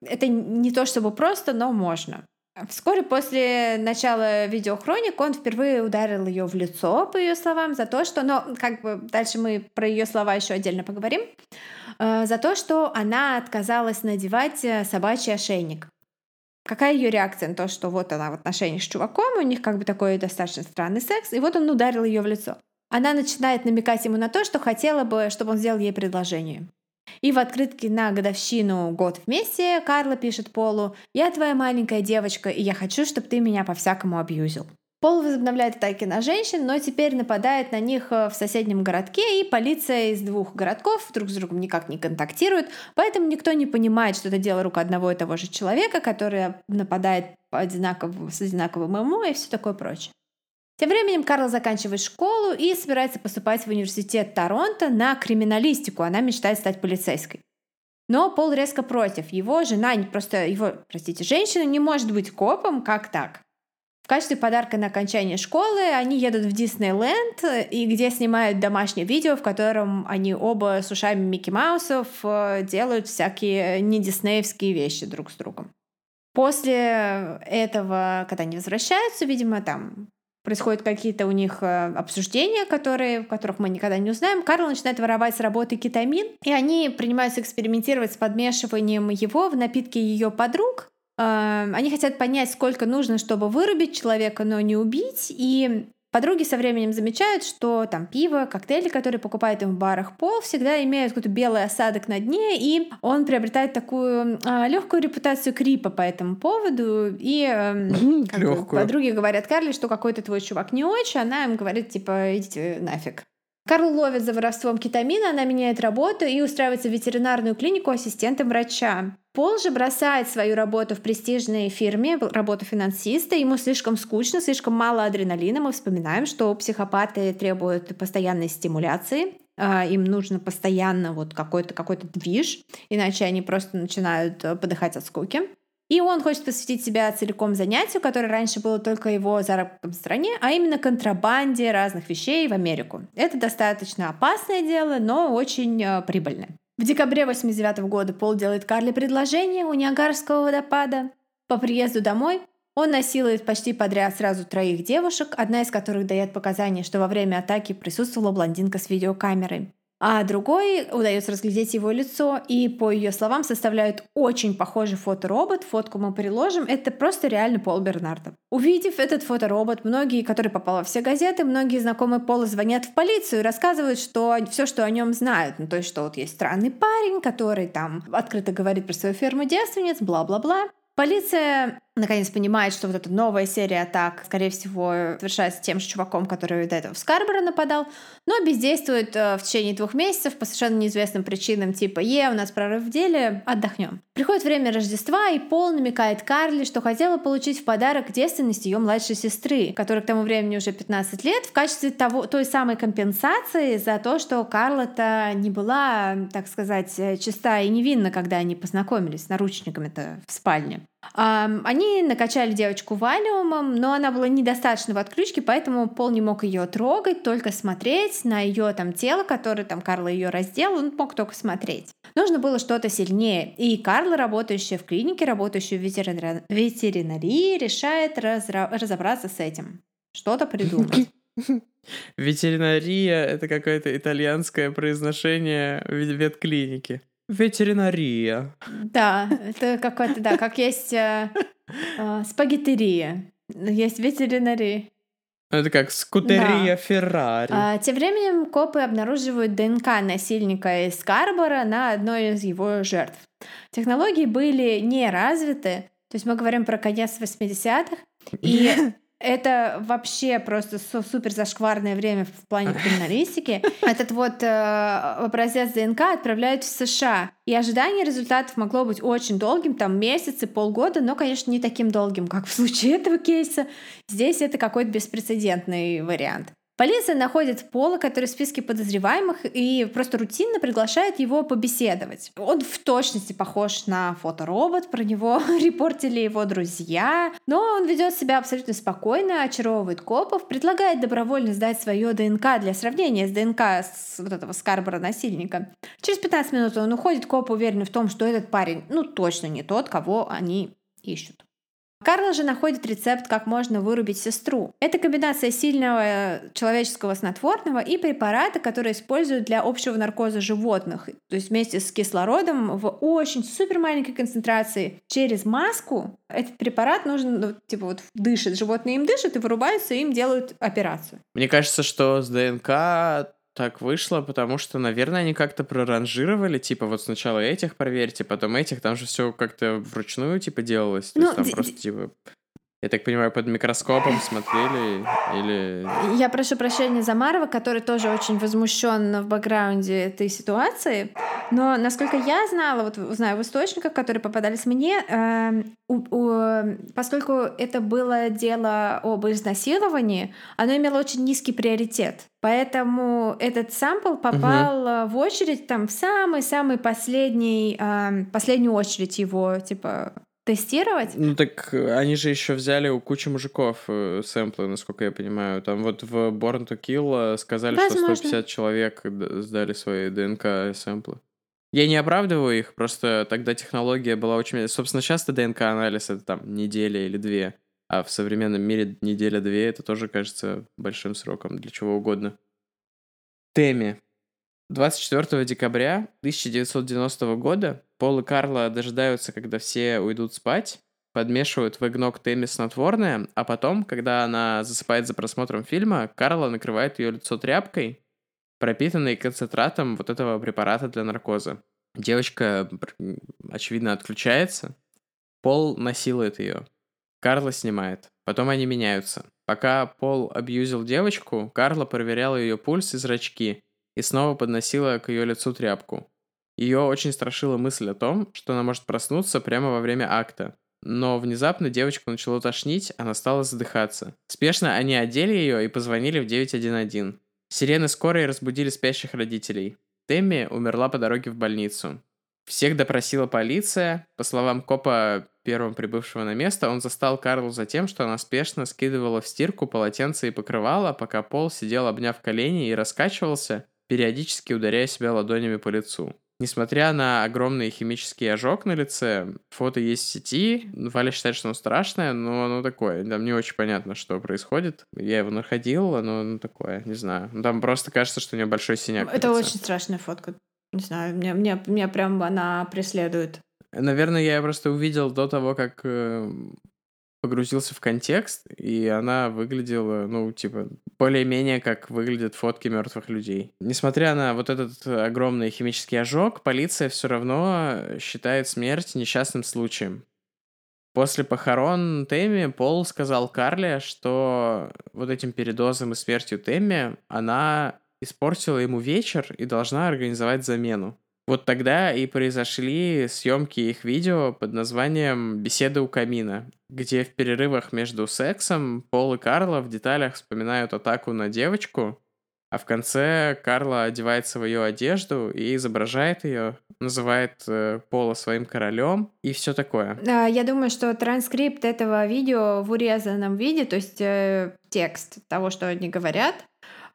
это не то чтобы просто, но можно. Вскоре после начала видеохроник он впервые ударил ее в лицо, по ее словам, за то, что, но как бы дальше мы про ее слова еще отдельно поговорим, э, за то, что она отказалась надевать собачий ошейник. Какая ее реакция на то, что вот она в отношениях с чуваком, у них как бы такой достаточно странный секс, и вот он ударил ее в лицо. Она начинает намекать ему на то, что хотела бы, чтобы он сделал ей предложение. И в открытке на годовщину «Год вместе» Карла пишет Полу «Я твоя маленькая девочка, и я хочу, чтобы ты меня по-всякому абьюзил». Пол возобновляет атаки на женщин, но теперь нападает на них э, в соседнем городке, и полиция из двух городков друг с другом никак не контактирует, поэтому никто не понимает, что это дело рук одного и того же человека, который нападает одинаково, с одинаковым ММО и все такое прочее. Тем временем Карл заканчивает школу и собирается поступать в университет Торонто на криминалистику. Она мечтает стать полицейской. Но Пол резко против. Его жена, просто его, простите, женщина не может быть копом, как так? В качестве подарка на окончание школы они едут в Диснейленд, и где снимают домашнее видео, в котором они оба с ушами Микки Маусов э, делают всякие не диснеевские вещи друг с другом. После этого, когда они возвращаются, видимо, там происходят какие-то у них э, обсуждения, которые, в которых мы никогда не узнаем. Карл начинает воровать с работы кетамин, и они принимаются экспериментировать с подмешиванием его в напитки ее подруг, они хотят понять, сколько нужно, чтобы вырубить человека, но не убить. И подруги со временем замечают, что там пиво, коктейли, которые покупают им в барах Пол, всегда имеют какой-то белый осадок на дне, и он приобретает такую а, легкую репутацию крипа по этому поводу. И э, подруги говорят Карли, что какой-то твой чувак не очень, она им говорит, типа, идите нафиг. Карл ловит за воровством кетамина, она меняет работу и устраивается в ветеринарную клинику ассистентом врача. Пол же бросает свою работу в престижной фирме, работу финансиста. Ему слишком скучно, слишком мало адреналина. Мы вспоминаем, что психопаты требуют постоянной стимуляции. А, им нужно постоянно вот какой-то какой движ, иначе они просто начинают э, подыхать от скуки. И он хочет посвятить себя целиком занятию, которое раньше было только его заработком в стране, а именно контрабанде разных вещей в Америку. Это достаточно опасное дело, но очень э, прибыльное. В декабре 89 года Пол делает Карли предложение у Ниагарского водопада. По приезду домой он насилует почти подряд сразу троих девушек, одна из которых дает показания, что во время атаки присутствовала блондинка с видеокамерой а другой удается разглядеть его лицо, и по ее словам составляют очень похожий фоторобот. Фотку мы приложим. Это просто реально Пол Бернардо. Увидев этот фоторобот, многие, которые попали во все газеты, многие знакомые Пола звонят в полицию и рассказывают, что все, что о нем знают. Ну, то есть, что вот есть странный парень, который там открыто говорит про свою ферму девственниц, бла-бла-бла. Полиция наконец понимает, что вот эта новая серия атак, скорее всего, совершается тем же чуваком, который до этого в Скарборо нападал, но бездействует э, в течение двух месяцев по совершенно неизвестным причинам, типа «Е, у нас прорыв в деле, отдохнем». Приходит время Рождества, и Пол намекает Карли, что хотела получить в подарок девственность ее младшей сестры, которой к тому времени уже 15 лет, в качестве того, той самой компенсации за то, что Карла-то не была, так сказать, э, чиста и невинна, когда они познакомились с наручниками-то в спальне. Они накачали девочку валиумом, но она была недостаточно в отключке, поэтому Пол не мог ее трогать, только смотреть на ее там тело, которое там Карла ее раздел, он мог только смотреть. Нужно было что-то сильнее, и Карла, работающая в клинике, работающая в ветеринарии, решает разобраться с этим, что-то придумать. Ветеринария — это какое-то итальянское произношение ветклиники. Ветеринария. Да, это какое-то, да, как есть э, э, спагеттерия, есть ветеринария. Это как скутерия да. Феррари. А, тем временем копы обнаруживают ДНК насильника из Карбора на одной из его жертв. Технологии были не развиты, то есть мы говорим про конец 80-х, и это вообще просто супер зашкварное время в плане криминалистики. Этот вот э, образец ДНК отправляют в США. И ожидание результатов могло быть очень долгим, там месяцы, полгода, но, конечно, не таким долгим, как в случае этого кейса. Здесь это какой-то беспрецедентный вариант. Полиция находит Пола, который в списке подозреваемых, и просто рутинно приглашает его побеседовать. Он в точности похож на фоторобот, про него репортили его друзья, но он ведет себя абсолютно спокойно, очаровывает копов, предлагает добровольно сдать свое ДНК для сравнения с ДНК с вот этого Скарбора насильника. Через 15 минут он уходит, копы уверены в том, что этот парень, ну, точно не тот, кого они ищут. Карла же находит рецепт, как можно вырубить сестру. Это комбинация сильного человеческого снотворного и препарата, который используют для общего наркоза животных. То есть вместе с кислородом в очень супер маленькой концентрации через маску этот препарат нужен, ну, типа вот дышит, животные им дышат и вырубаются, и им делают операцию. Мне кажется, что с ДНК так вышло, потому что, наверное, они как-то проранжировали, типа, вот сначала этих проверьте, потом этих, там же все как-то вручную, типа, делалось. То ну, есть там просто, типа, я так понимаю, под микроскопом смотрели или... Я прошу прощения за Марва, который тоже очень возмущен в бэкграунде этой ситуации. Но, насколько я знала, вот знаю в источниках, которые попадались мне, э, у, у, поскольку это было дело об изнасиловании, оно имело очень низкий приоритет. Поэтому этот сампл попал угу. в очередь там в самый-самый последний, э, последнюю очередь его, типа, тестировать. Ну так э, они же еще взяли у кучи мужиков э, сэмплы, насколько я понимаю. Там вот в Born to Kill э, сказали, Возможно. что 150 человек сдали свои ДНК сэмплы. Я не оправдываю их, просто тогда технология была очень... Собственно, часто ДНК-анализ — это там неделя или две, а в современном мире неделя-две — это тоже кажется большим сроком для чего угодно. Теми. 24 декабря 1990 года Пол и Карла дожидаются, когда все уйдут спать, подмешивают в эгног Тэмми снотворное, а потом, когда она засыпает за просмотром фильма, Карла накрывает ее лицо тряпкой, пропитанной концентратом вот этого препарата для наркоза. Девочка, очевидно, отключается. Пол насилует ее. Карла снимает. Потом они меняются. Пока Пол абьюзил девочку, Карла проверяла ее пульс и зрачки и снова подносила к ее лицу тряпку. Ее очень страшила мысль о том, что она может проснуться прямо во время акта. Но внезапно девочку начало тошнить, она стала задыхаться. Спешно они одели ее и позвонили в 911. Сирены скорой разбудили спящих родителей. Тэмми умерла по дороге в больницу. Всех допросила полиция. По словам копа, первым прибывшего на место, он застал Карлу за тем, что она спешно скидывала в стирку полотенце и покрывало, пока Пол сидел, обняв колени и раскачивался, периодически ударяя себя ладонями по лицу. Несмотря на огромный химический ожог на лице, фото есть в сети. Валя считает, что оно страшное, но оно такое. Там не очень понятно, что происходит. Я его находил, оно ну, такое, не знаю. Там просто кажется, что у него большой синяк. Это очень страшная фотка. Не знаю, меня, меня, меня прям она преследует. Наверное, я просто увидел до того, как э, погрузился в контекст, и она выглядела, ну, типа, более-менее как выглядят фотки мертвых людей. Несмотря на вот этот огромный химический ожог, полиция все равно считает смерть несчастным случаем. После похорон Тэмми Пол сказал Карле, что вот этим передозом и смертью Тэмми она испортила ему вечер и должна организовать замену. Вот тогда и произошли съемки их видео под названием «Беседа у камина», где в перерывах между сексом Пол и Карла в деталях вспоминают атаку на девочку, а в конце Карла одевается в ее одежду и изображает ее, называет э, Пола своим королем и все такое. Я думаю, что транскрипт этого видео в урезанном виде, то есть э, текст того, что они говорят,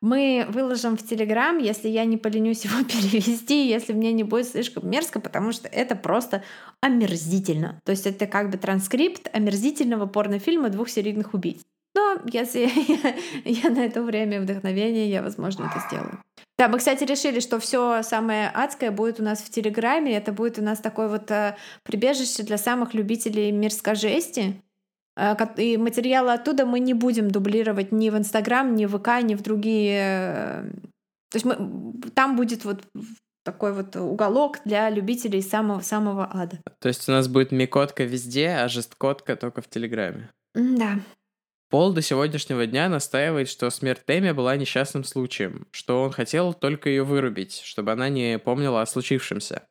мы выложим в Телеграм, если я не поленюсь его перевести, если мне не будет слишком мерзко, потому что это просто омерзительно. То есть это как бы транскрипт омерзительного порнофильма двух серийных убийц. Но если я, я на это время вдохновение, я, возможно, это сделаю. Да, мы, кстати, решили, что все самое адское будет у нас в Телеграме. Это будет у нас такое вот э, прибежище для самых любителей мирской жести. Э, и материалы оттуда мы не будем дублировать ни в Инстаграм, ни в ВК, ни в другие. Э, то есть мы, там будет вот такой вот уголок для любителей самого-самого ада. То есть у нас будет микотка везде, а жесткотка только в Телеграме. Да. Пол до сегодняшнего дня настаивает, что смерть Тэмми была несчастным случаем, что он хотел только ее вырубить, чтобы она не помнила о случившемся.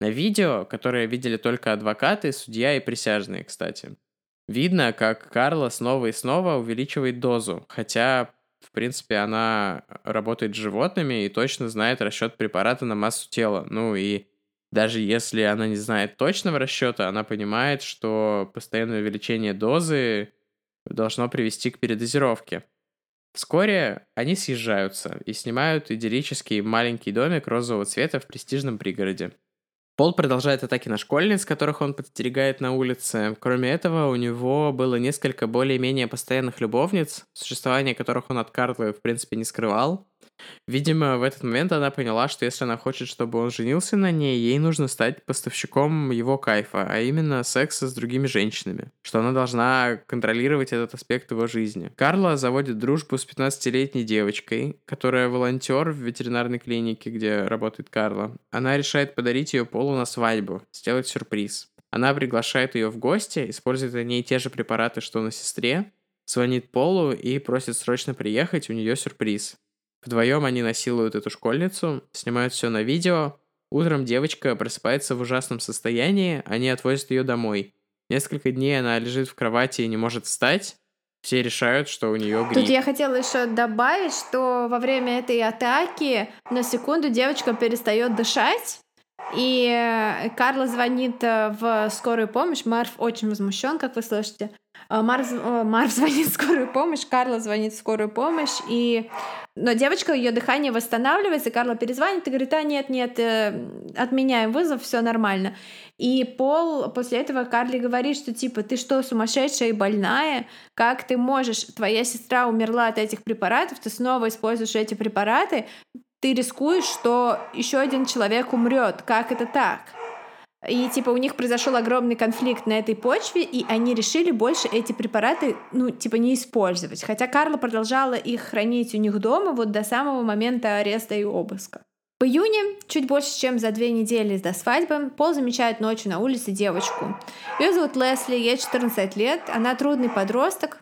На видео, которое видели только адвокаты, судья и присяжные, кстати, Видно, как Карла снова и снова увеличивает дозу, хотя, в принципе, она работает с животными и точно знает расчет препарата на массу тела. Ну и даже если она не знает точного расчета, она понимает, что постоянное увеличение дозы должно привести к передозировке. Вскоре они съезжаются и снимают идиллический маленький домик розового цвета в престижном пригороде. Пол продолжает атаки на школьниц, которых он подстерегает на улице. Кроме этого, у него было несколько более-менее постоянных любовниц, существование которых он от Карлы, в принципе, не скрывал. Видимо, в этот момент она поняла, что если она хочет, чтобы он женился на ней, ей нужно стать поставщиком его кайфа, а именно секса с другими женщинами. Что она должна контролировать этот аспект его жизни. Карла заводит дружбу с 15-летней девочкой, которая волонтер в ветеринарной клинике, где работает Карла. Она решает подарить ее Полу на свадьбу, сделать сюрприз. Она приглашает ее в гости, использует на ней те же препараты, что на сестре, звонит Полу и просит срочно приехать, у нее сюрприз. Вдвоем они насилуют эту школьницу, снимают все на видео. Утром девочка просыпается в ужасном состоянии, они отвозят ее домой. Несколько дней она лежит в кровати и не может встать. Все решают, что у нее грипп. Тут я хотела еще добавить, что во время этой атаки на секунду девочка перестает дышать. И э, Карла звонит э, в скорую помощь. Марф очень возмущен, как вы слышите. Э, Марф, Марф звонит в скорую помощь, Карла звонит в скорую помощь, и но девочка, ее дыхание восстанавливается, Карла перезвонит и говорит, а нет, нет, э, отменяем вызов, все нормально. И Пол после этого Карли говорит, что типа, ты что, сумасшедшая и больная? Как ты можешь? Твоя сестра умерла от этих препаратов, ты снова используешь эти препараты, ты рискуешь, что еще один человек умрет. Как это так? И типа у них произошел огромный конфликт на этой почве, и они решили больше эти препараты, ну, типа не использовать. Хотя Карла продолжала их хранить у них дома вот до самого момента ареста и обыска. В июне, чуть больше, чем за две недели до свадьбы, Пол замечает ночью на улице девочку. Ее зовут Лесли, ей 14 лет, она трудный подросток.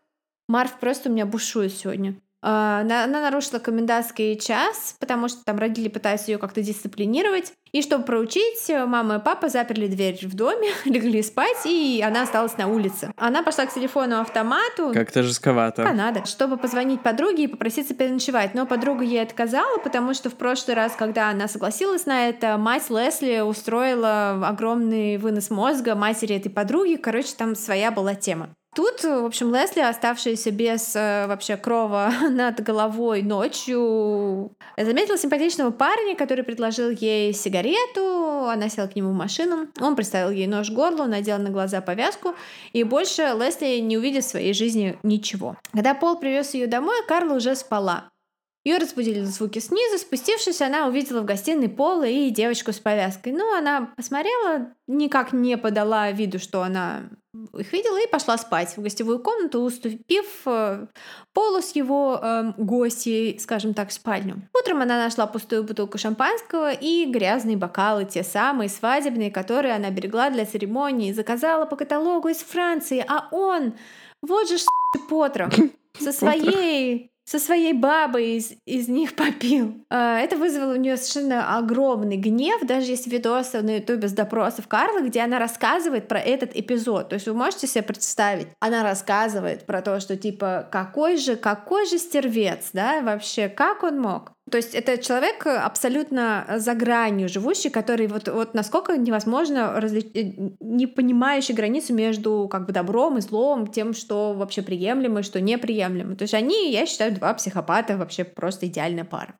Марф просто у меня бушует сегодня. А, она нарушила комендантский час, потому что там родители пытаются ее как-то дисциплинировать. И чтобы проучить, мама и папа заперли дверь в доме, легли спать, и она осталась на улице. Она пошла к телефону автомату. Как-то жестковато. А надо, чтобы позвонить подруге и попроситься переночевать. Но подруга ей отказала, потому что в прошлый раз, когда она согласилась на это, мать Лесли устроила огромный вынос мозга матери этой подруги. Короче, там своя была тема. Тут, в общем, Лесли, оставшаяся без э, вообще крова над головой ночью, заметила симпатичного парня, который предложил ей сигарету. Она села к нему в машину. Он приставил ей нож к горлу, надел на глаза повязку, и больше Лесли не увидит в своей жизни ничего. Когда Пол привез ее домой, Карла уже спала. Ее разбудили звуки снизу. Спустившись, она увидела в гостиной Пола и девочку с повязкой. Ну, она посмотрела, никак не подала виду, что она их видела, и пошла спать в гостевую комнату, уступив э, Полу с его э, гостьей, скажем так, спальню. Утром она нашла пустую бутылку шампанского и грязные бокалы, те самые свадебные, которые она берегла для церемонии, заказала по каталогу из Франции, а он, вот же Потрох, со своей со своей бабой из, из них попил. А, это вызвало у нее совершенно огромный гнев, даже есть видосы на ютубе с допросов Карлы, где она рассказывает про этот эпизод. То есть вы можете себе представить, она рассказывает про то, что типа какой же, какой же стервец, да, вообще, как он мог? То есть это человек абсолютно за гранью живущий, который вот, вот насколько невозможно разли... Э, не понимающий границу между как бы добром и злом, тем, что вообще приемлемо и что неприемлемо. То есть они, я считаю, два психопата вообще просто идеальная пара.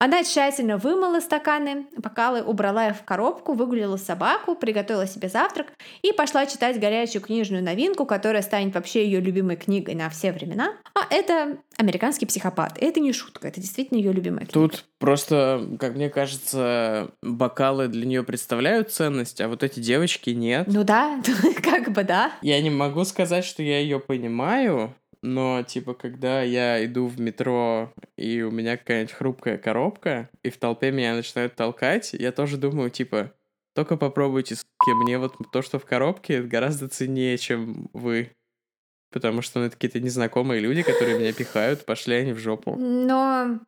Она тщательно вымыла стаканы, бокалы, убрала их в коробку, выгулила собаку, приготовила себе завтрак и пошла читать горячую книжную новинку, которая станет вообще ее любимой книгой на все времена. А это «Американский психопат». И это не шутка, это действительно ее любимая книга. Тут просто, как мне кажется, бокалы для нее представляют ценность, а вот эти девочки нет. Ну да, как бы да. Я не могу сказать, что я ее понимаю, но, типа, когда я иду в метро, и у меня какая-нибудь хрупкая коробка, и в толпе меня начинают толкать, я тоже думаю, типа, только попробуйте, суки, мне вот то, что в коробке, гораздо ценнее, чем вы. Потому что ну, это какие-то незнакомые люди, которые меня пихают, пошли они в жопу. Но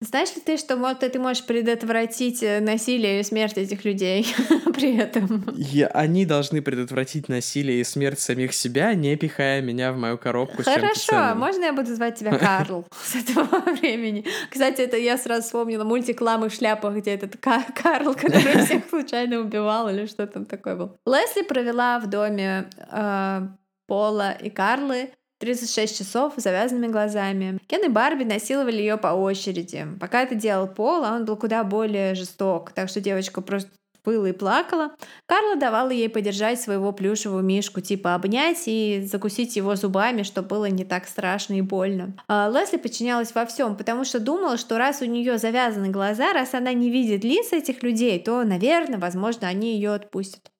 знаешь ли ты, что вот ты можешь предотвратить э, насилие и смерть этих людей при этом? Я, они должны предотвратить насилие и смерть самих себя, не пихая меня в мою коробку Хорошо, можно я буду звать тебя Карл с этого времени? Кстати, это я сразу вспомнила мультик «Ламы в шляпах», где этот Карл, который всех случайно убивал или что там такое был. Лесли провела в доме э, Пола и Карлы 36 часов завязанными глазами. Кен и Барби насиловали ее по очереди. Пока это делал Пол, а он был куда более жесток, так что девочка просто выла и плакала. Карла давала ей подержать своего плюшевого мишку, типа обнять и закусить его зубами, чтобы было не так страшно и больно. А Лесли подчинялась во всем, потому что думала, что раз у нее завязаны глаза, раз она не видит лиц этих людей, то, наверное, возможно, они ее отпустят.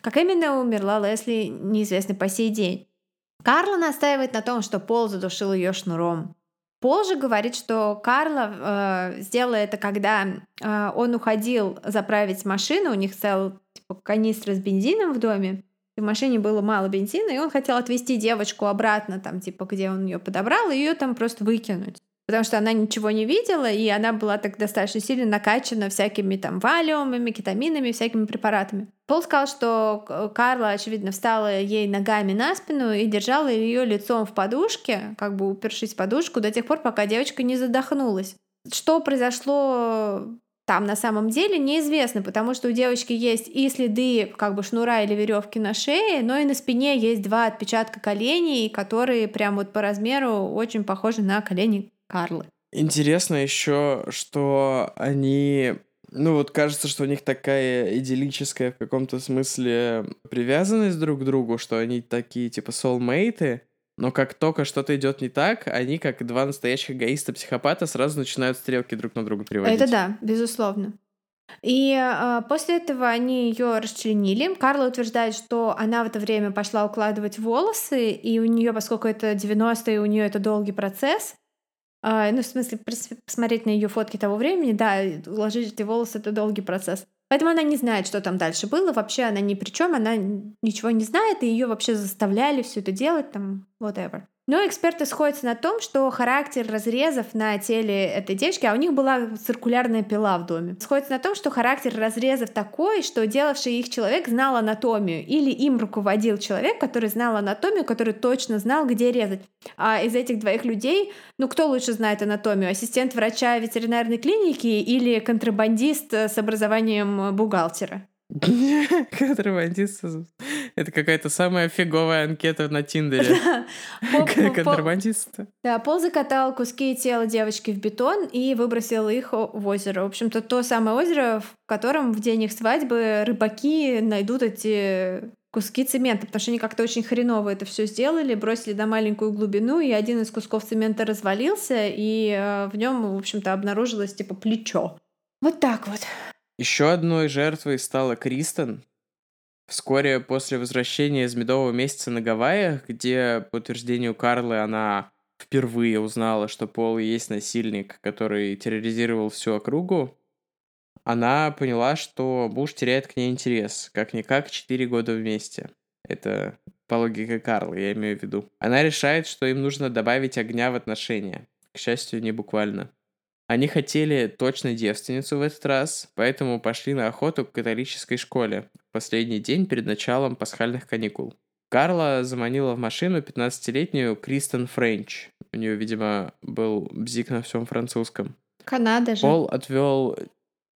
Как именно умерла Лесли, неизвестно по сей день. Карла настаивает на том, что Пол задушил ее шнуром. Пол же говорит, что Карла э, сделала это, когда э, он уходил заправить машину, у них целый типа, канистра с бензином в доме, и в машине было мало бензина, и он хотел отвезти девочку обратно, там, типа, где он ее подобрал, и ее там просто выкинуть потому что она ничего не видела, и она была так достаточно сильно накачана всякими там валиумами, кетаминами, всякими препаратами. Пол сказал, что Карла, очевидно, встала ей ногами на спину и держала ее лицом в подушке, как бы упершись в подушку, до тех пор, пока девочка не задохнулась. Что произошло там на самом деле неизвестно, потому что у девочки есть и следы как бы шнура или веревки на шее, но и на спине есть два отпечатка коленей, которые прям вот по размеру очень похожи на колени Карлы. Интересно еще, что они ну вот кажется, что у них такая идиллическая в каком-то смысле привязанность друг к другу, что они такие типа soulmate, но как только что-то идет не так, они, как два настоящих эгоиста-психопата, сразу начинают стрелки друг на друга приводить. Это да, безусловно. И э, после этого они ее расчленили. Карла утверждает, что она в это время пошла укладывать волосы, и у нее, поскольку это 90-е, у нее это долгий процесс, а, ну, в смысле, посмотреть на ее фотки того времени, да, уложить эти волосы — это долгий процесс. Поэтому она не знает, что там дальше было. Вообще она ни при чем, она ничего не знает, и ее вообще заставляли все это делать, там, whatever. Но эксперты сходятся на том, что характер разрезов на теле этой девочки, а у них была циркулярная пила в доме, сходятся на том, что характер разрезов такой, что делавший их человек знал анатомию, или им руководил человек, который знал анатомию, который точно знал, где резать. А из этих двоих людей, ну кто лучше знает анатомию? Ассистент врача ветеринарной клиники или контрабандист с образованием бухгалтера? Контрабандист Это какая-то самая фиговая анкета на Тиндере. Контрабандист. Да, Пол закатал куски тела девочки в бетон и выбросил их в озеро. В общем-то, то самое озеро, в котором в день их свадьбы рыбаки найдут эти куски цемента, потому что они как-то очень хреново это все сделали, бросили на маленькую глубину, и один из кусков цемента развалился, и э, в нем, в общем-то, обнаружилось типа плечо. Вот так вот. Еще одной жертвой стала Кристен. Вскоре после возвращения из медового месяца на Гавайях, где, по утверждению Карлы, она впервые узнала, что Пол есть насильник, который терроризировал всю округу, она поняла, что муж теряет к ней интерес, как-никак 4 года вместе. Это по логике Карла, я имею в виду. Она решает, что им нужно добавить огня в отношения. К счастью, не буквально. Они хотели точно девственницу в этот раз, поэтому пошли на охоту к католической школе в последний день перед началом пасхальных каникул. Карла заманила в машину 15-летнюю Кристен Френч. У нее, видимо, был бзик на всем французском. Канада же. Пол отвел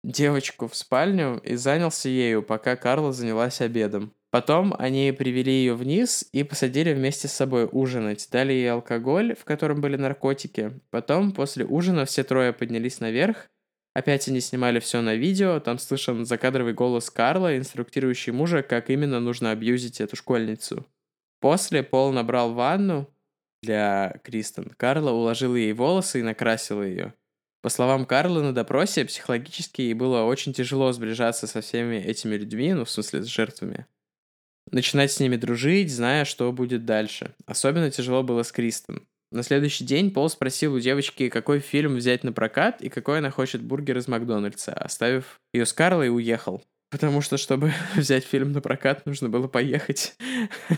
девочку в спальню и занялся ею, пока Карла занялась обедом. Потом они привели ее вниз и посадили вместе с собой ужинать. Дали ей алкоголь, в котором были наркотики. Потом, после ужина, все трое поднялись наверх. Опять они снимали все на видео. Там слышен закадровый голос Карла, инструктирующий мужа, как именно нужно абьюзить эту школьницу. После Пол набрал ванну для Кристен. Карла уложила ей волосы и накрасила ее. По словам Карла на допросе, психологически ей было очень тяжело сближаться со всеми этими людьми, ну, в смысле, с жертвами. Начинать с ними дружить, зная, что будет дальше. Особенно тяжело было с Кристен. На следующий день Пол спросил у девочки, какой фильм взять на прокат и какой она хочет бургер из Макдональдса, оставив ее с Карлой и уехал. Потому что, чтобы взять фильм на прокат, нужно было поехать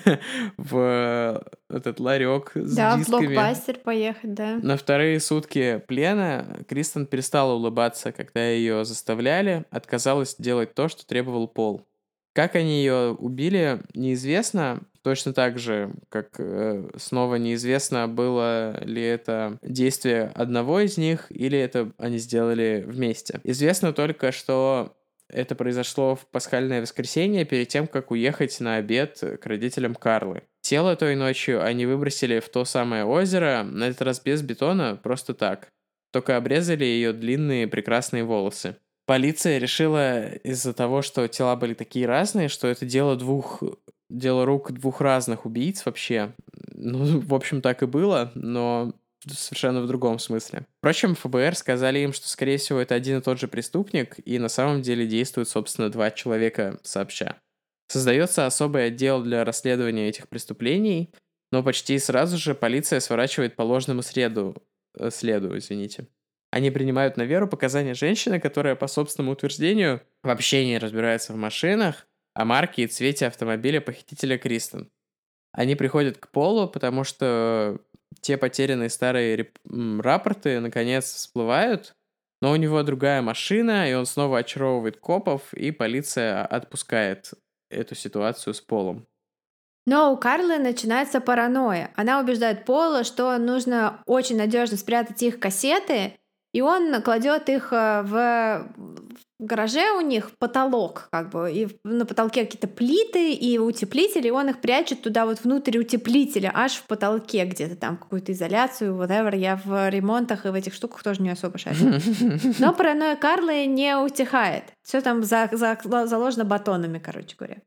в этот ларек с да, дисками. Да, в блокбастер поехать, да. На вторые сутки плена Кристен перестала улыбаться, когда ее заставляли, отказалась делать то, что требовал Пол. Как они ее убили, неизвестно. Точно так же, как э, снова неизвестно, было ли это действие одного из них или это они сделали вместе. Известно только, что это произошло в пасхальное воскресенье перед тем, как уехать на обед к родителям Карлы. Тело той ночью они выбросили в то самое озеро, на этот раз без бетона, просто так. Только обрезали ее длинные прекрасные волосы. Полиция решила из-за того, что тела были такие разные, что это дело двух дело рук двух разных убийц вообще. Ну, в общем, так и было, но совершенно в другом смысле. Впрочем, ФБР сказали им, что, скорее всего, это один и тот же преступник, и на самом деле действуют, собственно, два человека сообща. Создается особый отдел для расследования этих преступлений, но почти сразу же полиция сворачивает по ложному среду, э, следу, извините. Они принимают на веру показания женщины, которая, по собственному утверждению, вообще не разбирается в машинах, а марке и цвете автомобиля похитителя Кристен. Они приходят к Полу, потому что те потерянные старые рапорты наконец всплывают, но у него другая машина, и он снова очаровывает копов, и полиция отпускает эту ситуацию с Полом. Но у Карлы начинается паранойя. Она убеждает Пола, что нужно очень надежно спрятать их кассеты, и он кладет их э, в гараже у них потолок, как бы, и на потолке какие-то плиты и утеплители, и он их прячет туда вот внутрь утеплителя, аж в потолке где-то там, какую-то изоляцию, whatever. Я в ремонтах и в этих штуках тоже не особо шарю. Но паранойя Карлы не утихает. Все там за, за, заложено батонами, короче говоря.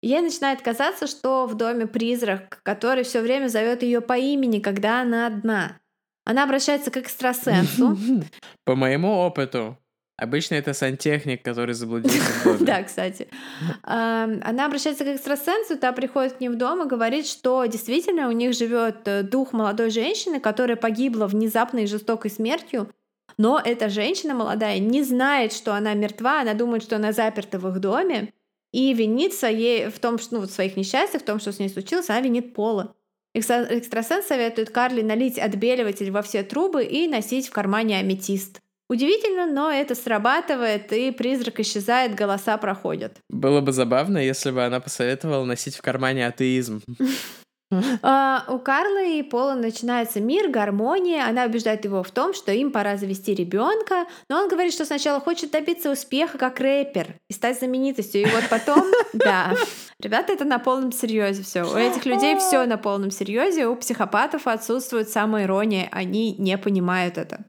Ей начинает казаться, что в доме призрак, который все время зовет ее по имени, когда она одна. Она обращается к экстрасенсу. По моему опыту, Обычно это сантехник, который заблудился Да, кстати. Она обращается к экстрасенсу, та приходит к ним в дом и говорит, что действительно у них живет э, дух молодой женщины, которая погибла внезапной и жестокой смертью, но эта женщина молодая не знает, что она мертва, она думает, что она заперта в их доме, и винит своей, в том, что, ну, в своих несчастьях, в том, что с ней случилось, она винит Пола. Экстрасенс советует Карли налить отбеливатель во все трубы и носить в кармане аметист. Удивительно, но это срабатывает, и призрак исчезает, голоса проходят. Было бы забавно, если бы она посоветовала носить в кармане атеизм. А, у Карлы и Пола начинается мир, гармония. Она убеждает его в том, что им пора завести ребенка, но он говорит, что сначала хочет добиться успеха как рэпер и стать знаменитостью. И вот потом, да, ребята, это на полном серьезе все. У этих людей все на полном серьезе. У психопатов отсутствует самоирония, они не понимают это.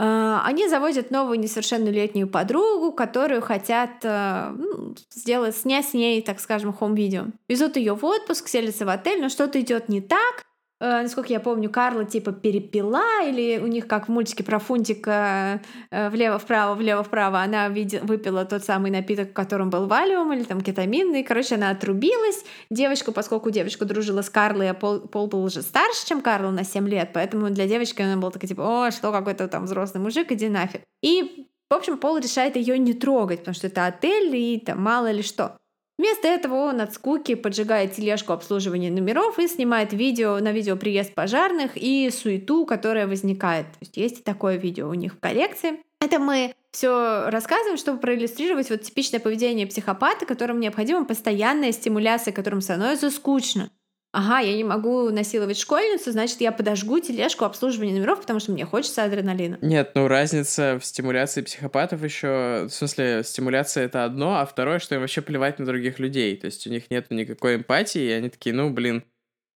А, они заводят новую несовершеннолетнюю подругу, которую хотят э, ну, сделать, снять с ней, так скажем, хом-видео. Везут ее в отпуск, селятся в отель, но что-то идет не так, э, насколько я помню, Карла типа перепила, или у них как в мультике про Фунтика э, влево-вправо, влево-вправо, она види- выпила тот самый напиток, в котором был валиум или там кетамин, и, короче, она отрубилась. Девочка, поскольку девочка дружила с Карлой, а Пол, Пол был уже старше, чем Карла на 7 лет, поэтому для девочки она была такая, типа, о, что какой-то там взрослый мужик, иди нафиг. И в общем, Пол решает ее не трогать, потому что это отель и там мало ли что. Вместо этого он от скуки поджигает тележку обслуживания номеров и снимает видео на видео приезд пожарных и суету, которая возникает. То есть есть такое видео у них в коллекции. Это мы все рассказываем, чтобы проиллюстрировать вот типичное поведение психопата, которому необходима постоянная стимуляция, которым становится скучно. Ага, я не могу насиловать школьницу, значит, я подожгу тележку обслуживания номеров, потому что мне хочется адреналина. Нет, ну разница в стимуляции психопатов еще... В смысле, стимуляция — это одно, а второе, что им вообще плевать на других людей. То есть у них нет никакой эмпатии, и они такие, ну, блин,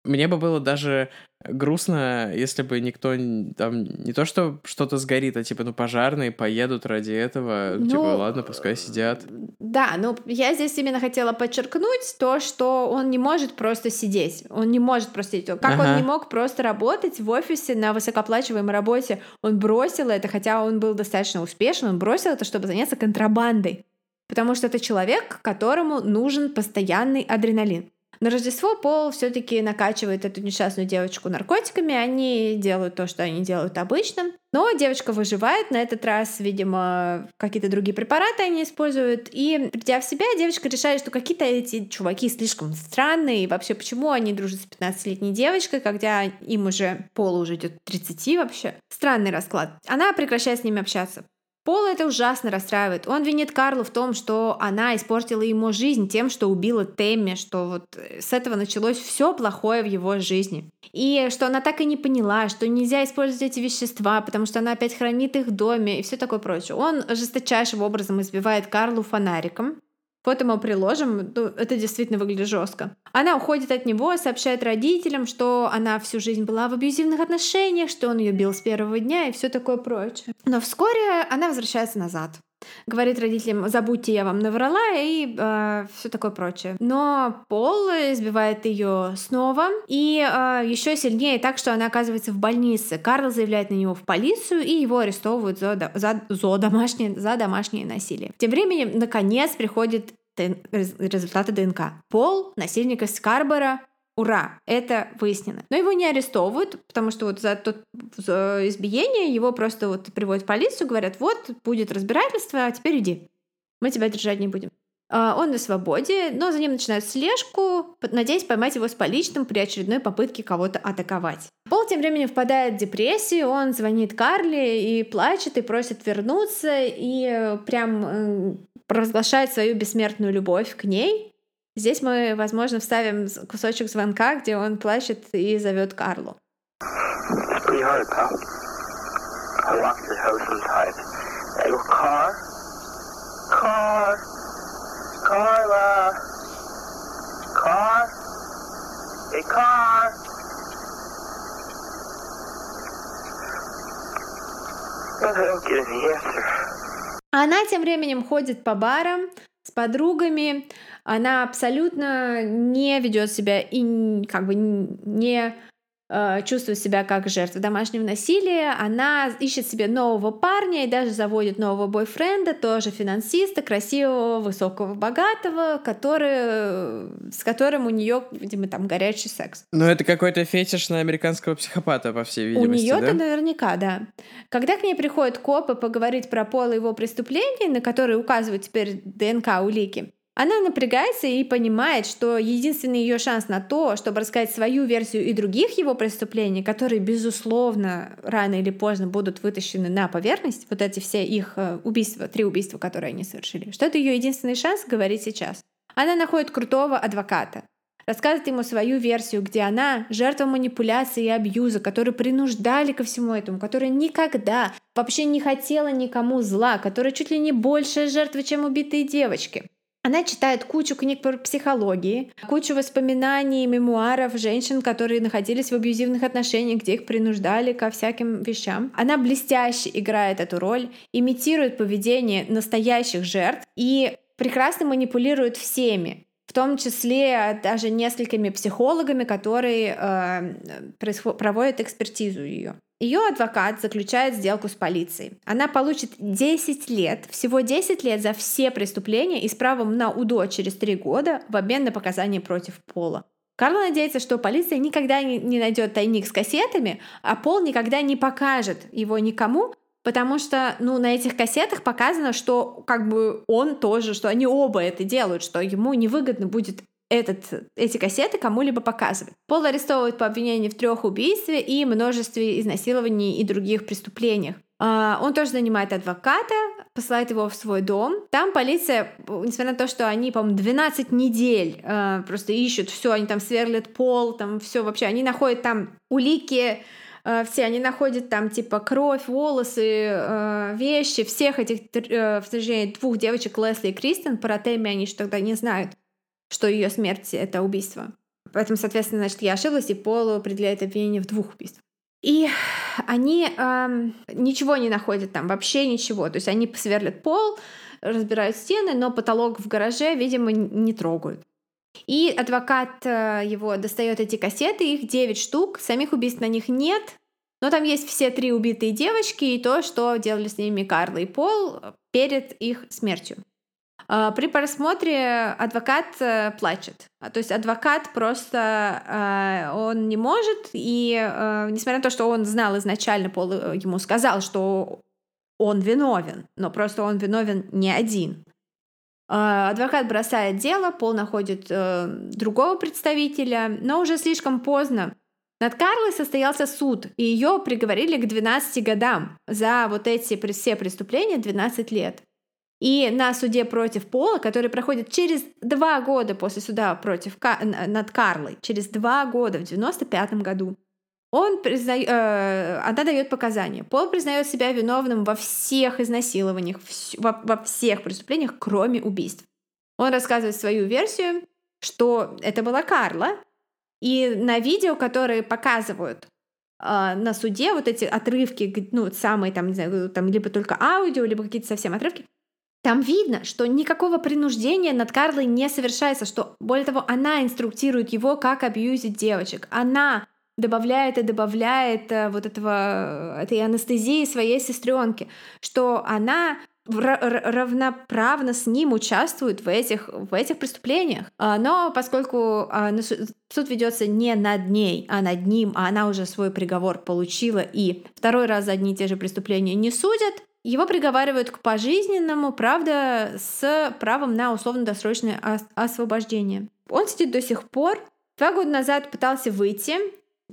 мне бы было даже грустно, если бы никто там не то, что что-то сгорит, а типа, ну, пожарные поедут ради этого. Ну, типа, ладно, пускай сидят. Да, ну, я здесь именно хотела подчеркнуть то, что он не может просто сидеть. Он не может просто сидеть. Как ага. он не мог просто работать в офисе на высокооплачиваемой работе? Он бросил это, хотя он был достаточно успешен, он бросил это, чтобы заняться контрабандой. Потому что это человек, которому нужен постоянный адреналин. На Рождество Пол все-таки накачивает эту несчастную девочку наркотиками. Они делают то, что они делают обычно. Но девочка выживает. На этот раз, видимо, какие-то другие препараты они используют. И придя в себя, девочка решает, что какие-то эти чуваки слишком странные. И вообще, почему они дружат с 15-летней девочкой, когда им уже Пол уже идет 30 вообще. Странный расклад. Она прекращает с ними общаться. Пол это ужасно расстраивает. Он винит Карлу в том, что она испортила ему жизнь тем, что убила Тэмми, что вот э, с этого началось все плохое в его жизни. И что она так и не поняла, что нельзя использовать эти вещества, потому что она опять хранит их в доме и все такое прочее. Он жесточайшим образом избивает Карлу фонариком, Фото мы приложим, ну, это действительно выглядит жестко. Она уходит от него, сообщает родителям, что она всю жизнь была в абьюзивных отношениях, что он ее бил с первого дня и все такое прочее. Но вскоре она возвращается назад. Говорит родителям, забудьте, я вам наврала и э, все такое прочее. Но Пол избивает ее снова и э, еще сильнее так, что она оказывается в больнице. Карл заявляет на него в полицию и его арестовывают за, за, за, домашнее, за домашнее насилие. Тем временем, наконец, приходит результаты ДНК. Пол, насильник из Скарбора, Ура, это выяснено. Но его не арестовывают, потому что вот за то за избиение его просто вот приводят в полицию, говорят, вот, будет разбирательство, а теперь иди. Мы тебя держать не будем. А, он на свободе, но за ним начинают слежку, надеясь поймать его с поличным при очередной попытке кого-то атаковать. Пол тем временем впадает в депрессию, он звонит Карли и плачет, и просит вернуться, и прям провозглашает свою бессмертную любовь к ней. Здесь мы, возможно, вставим кусочек звонка, где он плачет и зовет Карлу. Carla! Car? Hey, car! I don't get any answer. Она тем временем ходит по барам с подругами, она абсолютно не ведет себя и как бы не Э, чувствует себя как жертва домашнего насилия, она ищет себе нового парня и даже заводит нового бойфренда, тоже финансиста, красивого, высокого, богатого, который, с которым у нее, видимо, там горячий секс. Ну, это какой-то фетиш на американского психопата, по всей видимости, У нее-то да? наверняка, да. Когда к ней приходят копы поговорить про пол и его преступления, на которые указывают теперь ДНК-улики, она напрягается и понимает, что единственный ее шанс на то, чтобы рассказать свою версию и других его преступлений, которые, безусловно, рано или поздно будут вытащены на поверхность, вот эти все их э, убийства, три убийства, которые они совершили, что это ее единственный шанс говорить сейчас. Она находит крутого адвоката. рассказывает ему свою версию, где она жертва манипуляции и абьюза, которые принуждали ко всему этому, которая никогда вообще не хотела никому зла, которая чуть ли не большая жертва, чем убитые девочки. Она читает кучу книг по психологии, кучу воспоминаний, мемуаров женщин, которые находились в абьюзивных отношениях, где их принуждали ко всяким вещам. Она блестяще играет эту роль, имитирует поведение настоящих жертв и прекрасно манипулирует всеми в том числе даже несколькими психологами, которые э, проводят экспертизу ее. Ее адвокат заключает сделку с полицией. Она получит 10 лет, всего 10 лет за все преступления и с правом на УДО через 3 года в обмен на показания против Пола. Карла надеется, что полиция никогда не найдет тайник с кассетами, а Пол никогда не покажет его никому, Потому что, ну, на этих кассетах показано, что как бы он тоже, что они оба это делают, что ему невыгодно будет этот, эти кассеты кому-либо показывать. Пол арестовывают по обвинению в трех убийствах и множестве изнасилований и других преступлениях. Uh, он тоже нанимает адвоката, посылает его в свой дом. Там полиция, несмотря на то, что они, по-моему, 12 недель uh, просто ищут все, они там сверлят пол, там все вообще, они находят там улики, Э, все они находят там типа кровь, волосы, вещи всех этих, э, в двух девочек Лесли и Кристен, по Ротеме они же тогда не знают, что ее смерть — это убийство. Поэтому, соответственно, значит, я ошиблась, и Полу определяет обвинение в двух убийствах. И они эм, ничего не находят там, вообще ничего. То есть они сверлят пол, разбирают стены, но потолок в гараже, видимо, не трогают. И адвокат э, его достает эти кассеты, их 9 штук, самих убийств на них нет, но там есть все три убитые девочки и то, что делали с ними Карла и Пол перед их смертью. А, при просмотре адвокат э, плачет. А, то есть адвокат просто э, он не может, и несмотря на то, что он знал изначально, Пол ему сказал, что он виновен, но просто он виновен не один. А, адвокат бросает дело, Пол находит э, другого представителя, но уже слишком поздно. Над Карлой состоялся суд, и ее приговорили к 12 годам за вот эти все преступления 12 лет. И на суде против Пола, который проходит через два года после суда против, над Карлой, через два года, в 95 году, он призна... э, она дает показания. Пол признает себя виновным во всех изнасилованиях, вс... во, во всех преступлениях, кроме убийств. Он рассказывает свою версию, что это была Карла, и на видео, которые показывают э, на суде, вот эти отрывки, ну, самые там, не знаю, там либо только аудио, либо какие-то совсем отрывки, там видно, что никакого принуждения над Карлой не совершается, что, более того, она инструктирует его, как абьюзить девочек. Она добавляет и добавляет э, вот этого, этой анестезии своей сестренке, что она равноправно с ним участвует в этих, в этих преступлениях. А, но поскольку а, суд ведется не над ней, а над ним, а она уже свой приговор получила и второй раз за одни и те же преступления не судят, его приговаривают к пожизненному, правда, с правом на условно-досрочное освобождение. Он сидит до сих пор. Два года назад пытался выйти,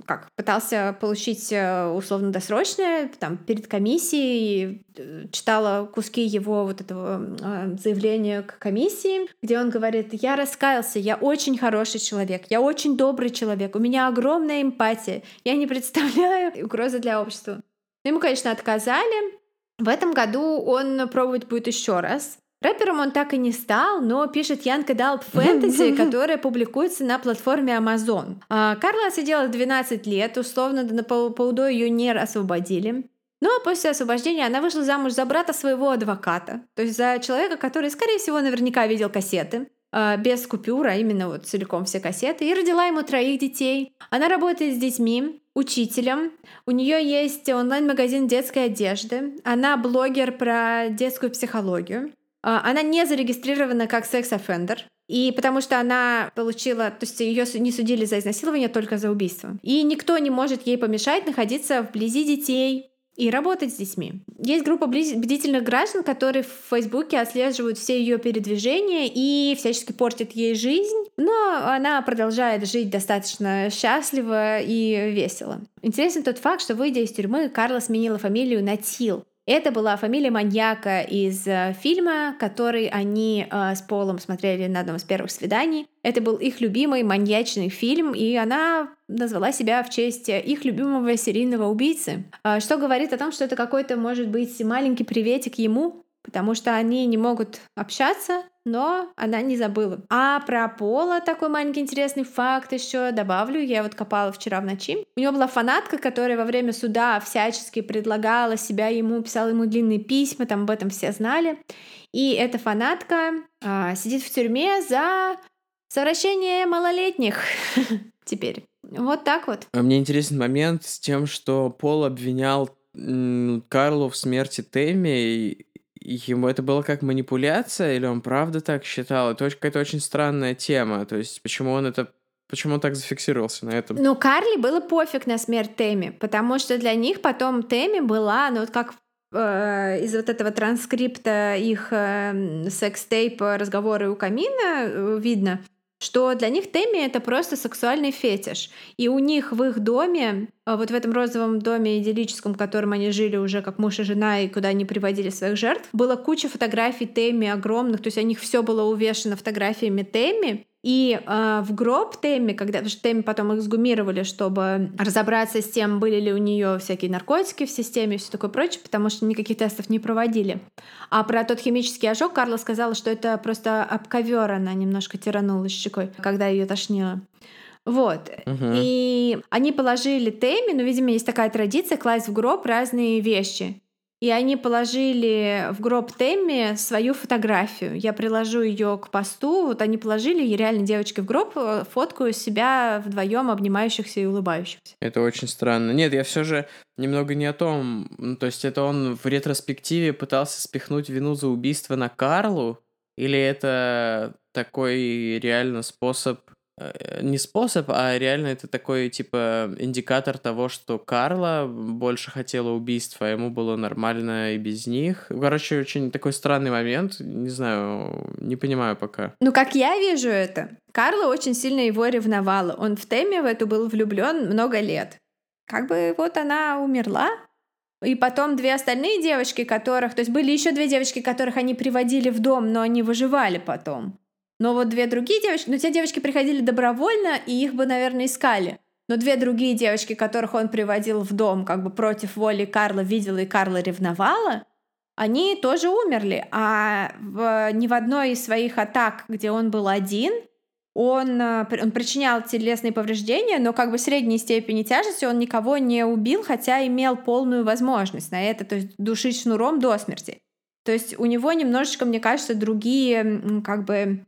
как пытался получить э, условно-досрочное, там, перед комиссией, э, читала куски его вот этого э, заявления к комиссии, где он говорит, я раскаялся, я очень хороший человек, я очень добрый человек, у меня огромная эмпатия, я не представляю угрозы для общества. Ему, конечно, отказали. В этом году он пробовать будет еще раз. Рэпером он так и не стал, но пишет Young Adult Fantasy, которая публикуется на платформе Amazon. А, Карла отсидела 12 лет, условно на полудо ее не освободили. Ну а после освобождения она вышла замуж за брата своего адвоката, то есть за человека, который, скорее всего, наверняка видел кассеты без купюр, а именно вот целиком все кассеты, и родила ему троих детей. Она работает с детьми, учителем. У нее есть онлайн-магазин детской одежды. Она блогер про детскую психологию. А, она не зарегистрирована как секс-офендер, и потому что она получила, то есть ее не судили за изнасилование, только за убийство. И никто не может ей помешать находиться вблизи детей, и работать с детьми. Есть группа бдительных граждан, которые в Фейсбуке отслеживают все ее передвижения и всячески портят ей жизнь, но она продолжает жить достаточно счастливо и весело. Интересен тот факт, что выйдя из тюрьмы, Карла сменила фамилию на Тил, Это была фамилия маньяка из э, фильма, который они э, с Полом смотрели на одном из первых свиданий. Это был их любимый маньячный фильм, и она назвала себя в честь их любимого серийного убийцы. Э, что говорит о том, что это какой-то, может быть, маленький приветик ему, потому что они не могут общаться, но она не забыла. А про Пола такой маленький интересный факт еще добавлю. Я вот копала вчера в ночи. У него была фанатка, которая во время суда всячески предлагала себя ему, писала ему длинные письма, там об этом все знали. И эта фанатка а, сидит в тюрьме за совращение малолетних теперь. Вот так вот. А мне интересен момент с тем, что Пол обвинял Карлу в смерти Тэмми, ему это было как манипуляция, или он правда так считал? Это какая-то очень странная тема. То есть, почему он это Почему он так зафиксировался на этом? Ну, Карли было пофиг на смерть Тэмми, потому что для них потом Тэмми была, ну вот как э, из вот этого транскрипта их э, секс-тейпа разговоры у камина э, видно, что для них Тэмми — это просто сексуальный фетиш. И у них в их доме, а, вот в этом розовом доме идиллическом, в котором они жили уже как муж и жена, и куда они приводили своих жертв, была куча фотографий Тэмми огромных, то есть у них все было увешано фотографиями Тэмми, и э, в гроб Тэмми, когда потому что Тэмми потом их сгумировали, чтобы разобраться с тем, были ли у нее всякие наркотики в системе и все такое прочее, потому что никаких тестов не проводили. А про тот химический ожог Карла сказала, что это просто об ковер она немножко тиранула щекой, когда ее тошнило. Вот. Угу. И они положили Тэмми, но, видимо, есть такая традиция класть в гроб разные вещи. И они положили в гроб Тэмми свою фотографию. Я приложу ее к посту. Вот они положили и реально девочки в гроб э, фоткаю себя вдвоем обнимающихся и улыбающихся. Это очень странно. Нет, я все же немного не о том. Ну, то есть это он в ретроспективе пытался спихнуть вину за убийство на Карлу? Или это такой реально способ не способ, а реально это такой, типа, индикатор того, что Карла больше хотела убийства, а ему было нормально и без них. Короче, очень такой странный момент, не знаю, не понимаю пока. Ну, как я вижу это, Карла очень сильно его ревновала. Он в теме в эту был влюблен много лет. Как бы вот она умерла, и потом две остальные девочки, которых... То есть были еще две девочки, которых они приводили в дом, но они выживали потом. Но вот две другие девочки, ну те девочки приходили добровольно, и их бы, наверное, искали. Но две другие девочки, которых он приводил в дом, как бы против воли Карла, видела и Карла ревновала, они тоже умерли. А в, ни в одной из своих атак, где он был один, он, э, он причинял телесные повреждения, но как бы средней степени тяжести он никого не убил, хотя имел полную возможность на это, то есть душить шнуром до смерти. То есть у него немножечко, мне кажется, другие как бы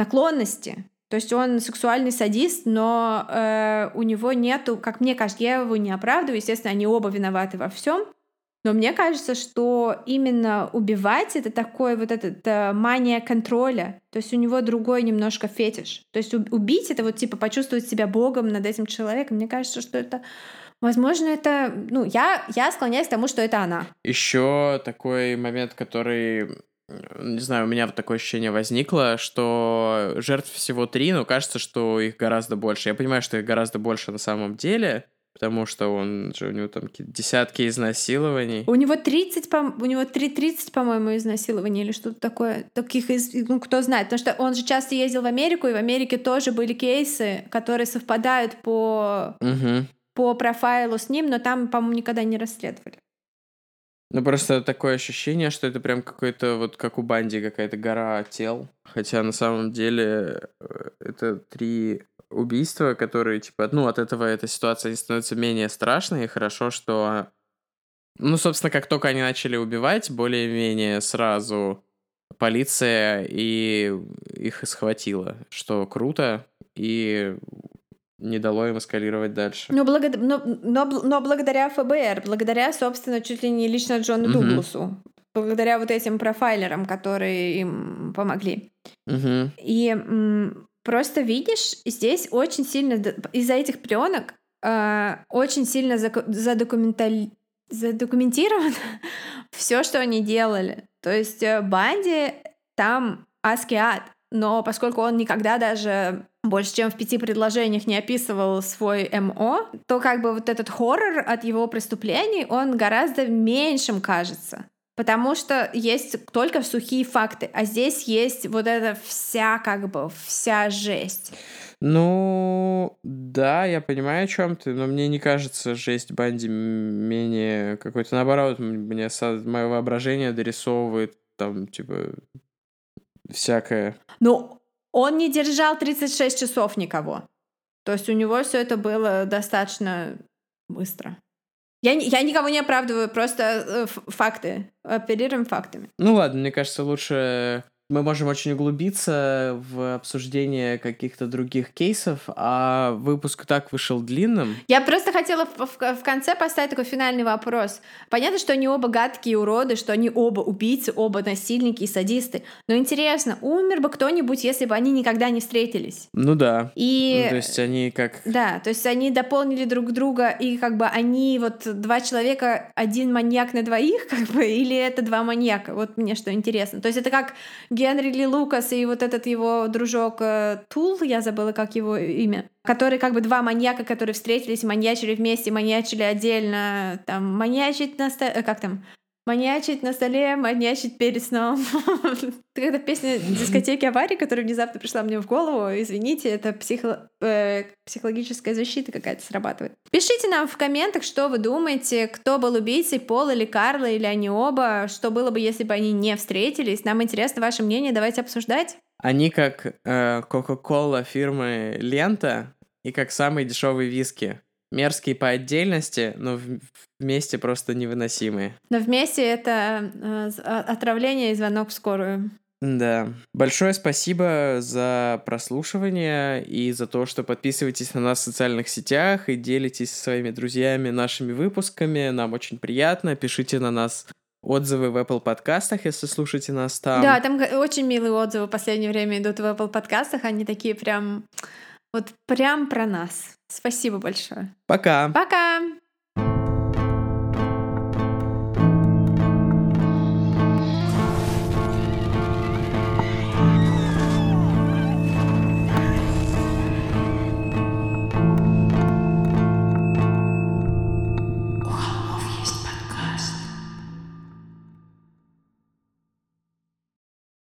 наклонности. То есть он сексуальный садист, но э, у него нету, как мне кажется, я его не оправдываю, естественно, они оба виноваты во всем. Но мне кажется, что именно убивать это такое вот этот э, мания контроля. То есть у него другой немножко фетиш. То есть убить это вот типа почувствовать себя богом над этим человеком. Мне кажется, что это Возможно, это, ну, я, я склоняюсь к тому, что это она. Еще такой момент, который не знаю, у меня вот такое ощущение возникло, что жертв всего три, но кажется, что их гораздо больше. Я понимаю, что их гораздо больше на самом деле, потому что он же у него там десятки изнасилований. У него 30, по, у него 3, 30, по-моему, изнасилований или что-то такое. Таких, из, ну, кто знает. Потому что он же часто ездил в Америку, и в Америке тоже были кейсы, которые совпадают по, угу. по профайлу с ним, но там, по-моему, никогда не расследовали. Ну, просто такое ощущение, что это прям какой-то, вот как у Банди, какая-то гора тел. Хотя на самом деле э, это три убийства, которые, типа, ну, от этого эта ситуация становится менее страшной, и хорошо, что... Ну, собственно, как только они начали убивать, более-менее сразу полиция и их схватила, что круто, и не дало им эскалировать дальше. Но, благо... но, но, но благодаря ФБР, благодаря, собственно, чуть ли не лично Джону угу. Дугласу, благодаря вот этим профайлерам, которые им помогли. Угу. И просто видишь, здесь очень сильно из-за этих пленок э, очень сильно задокументаль... задокументировано все, что они делали. То есть э, Банди там Аскиат. Но поскольку он никогда даже больше, чем в пяти предложениях не описывал свой МО, то как бы вот этот хоррор от его преступлений, он гораздо меньшим кажется. Потому что есть только сухие факты, а здесь есть вот эта вся, как бы, вся жесть. Ну, да, я понимаю, о чем ты, но мне не кажется жесть Банди менее какой-то наоборот, мне мое воображение дорисовывает там, типа, всякое. Ну, он не держал 36 часов никого. То есть у него все это было достаточно быстро. Я, я никого не оправдываю, просто э, факты. Оперируем фактами. Ну ладно, мне кажется, лучше мы можем очень углубиться в обсуждение каких-то других кейсов, а выпуск так вышел длинным. Я просто хотела в, в, в конце поставить такой финальный вопрос. Понятно, что они оба гадкие уроды, что они оба убийцы, оба насильники и садисты. Но интересно, умер бы кто-нибудь, если бы они никогда не встретились? Ну да. И... Ну, то есть они как... Да, то есть они дополнили друг друга, и как бы они вот два человека, один маньяк на двоих, как бы, или это два маньяка? Вот мне что интересно. То есть это как Генри Ли Лукас и вот этот его дружок э, Тул, я забыла, как его имя, которые как бы два маньяка, которые встретились, маньячили вместе, маньячили отдельно, там, маньячить на... Э, как там? Маньячить на столе, маньячить перед сном. Это песня дискотеки аварии, которая внезапно пришла мне в голову. Извините, это психо... э, защита какая-то срабатывает. Пишите нам в комментах, что вы думаете, кто был убийцей, Пол или Карла, или они оба, что было бы, если бы они не встретились. Нам интересно ваше мнение, давайте обсуждать. Они как э, Coca-Cola фирмы Лента и как самые дешевые виски мерзкие по отдельности, но вместе просто невыносимые. Но вместе это э, а, отравление и звонок в скорую. Да. Большое спасибо за прослушивание и за то, что подписываетесь на нас в социальных сетях и делитесь со своими друзьями нашими выпусками. Нам очень приятно. Пишите на нас отзывы в Apple подкастах, если слушаете нас там. Да, там очень милые отзывы в последнее время идут в Apple подкастах. Они такие прям... Вот прям про нас. Спасибо большое. Пока. Пока.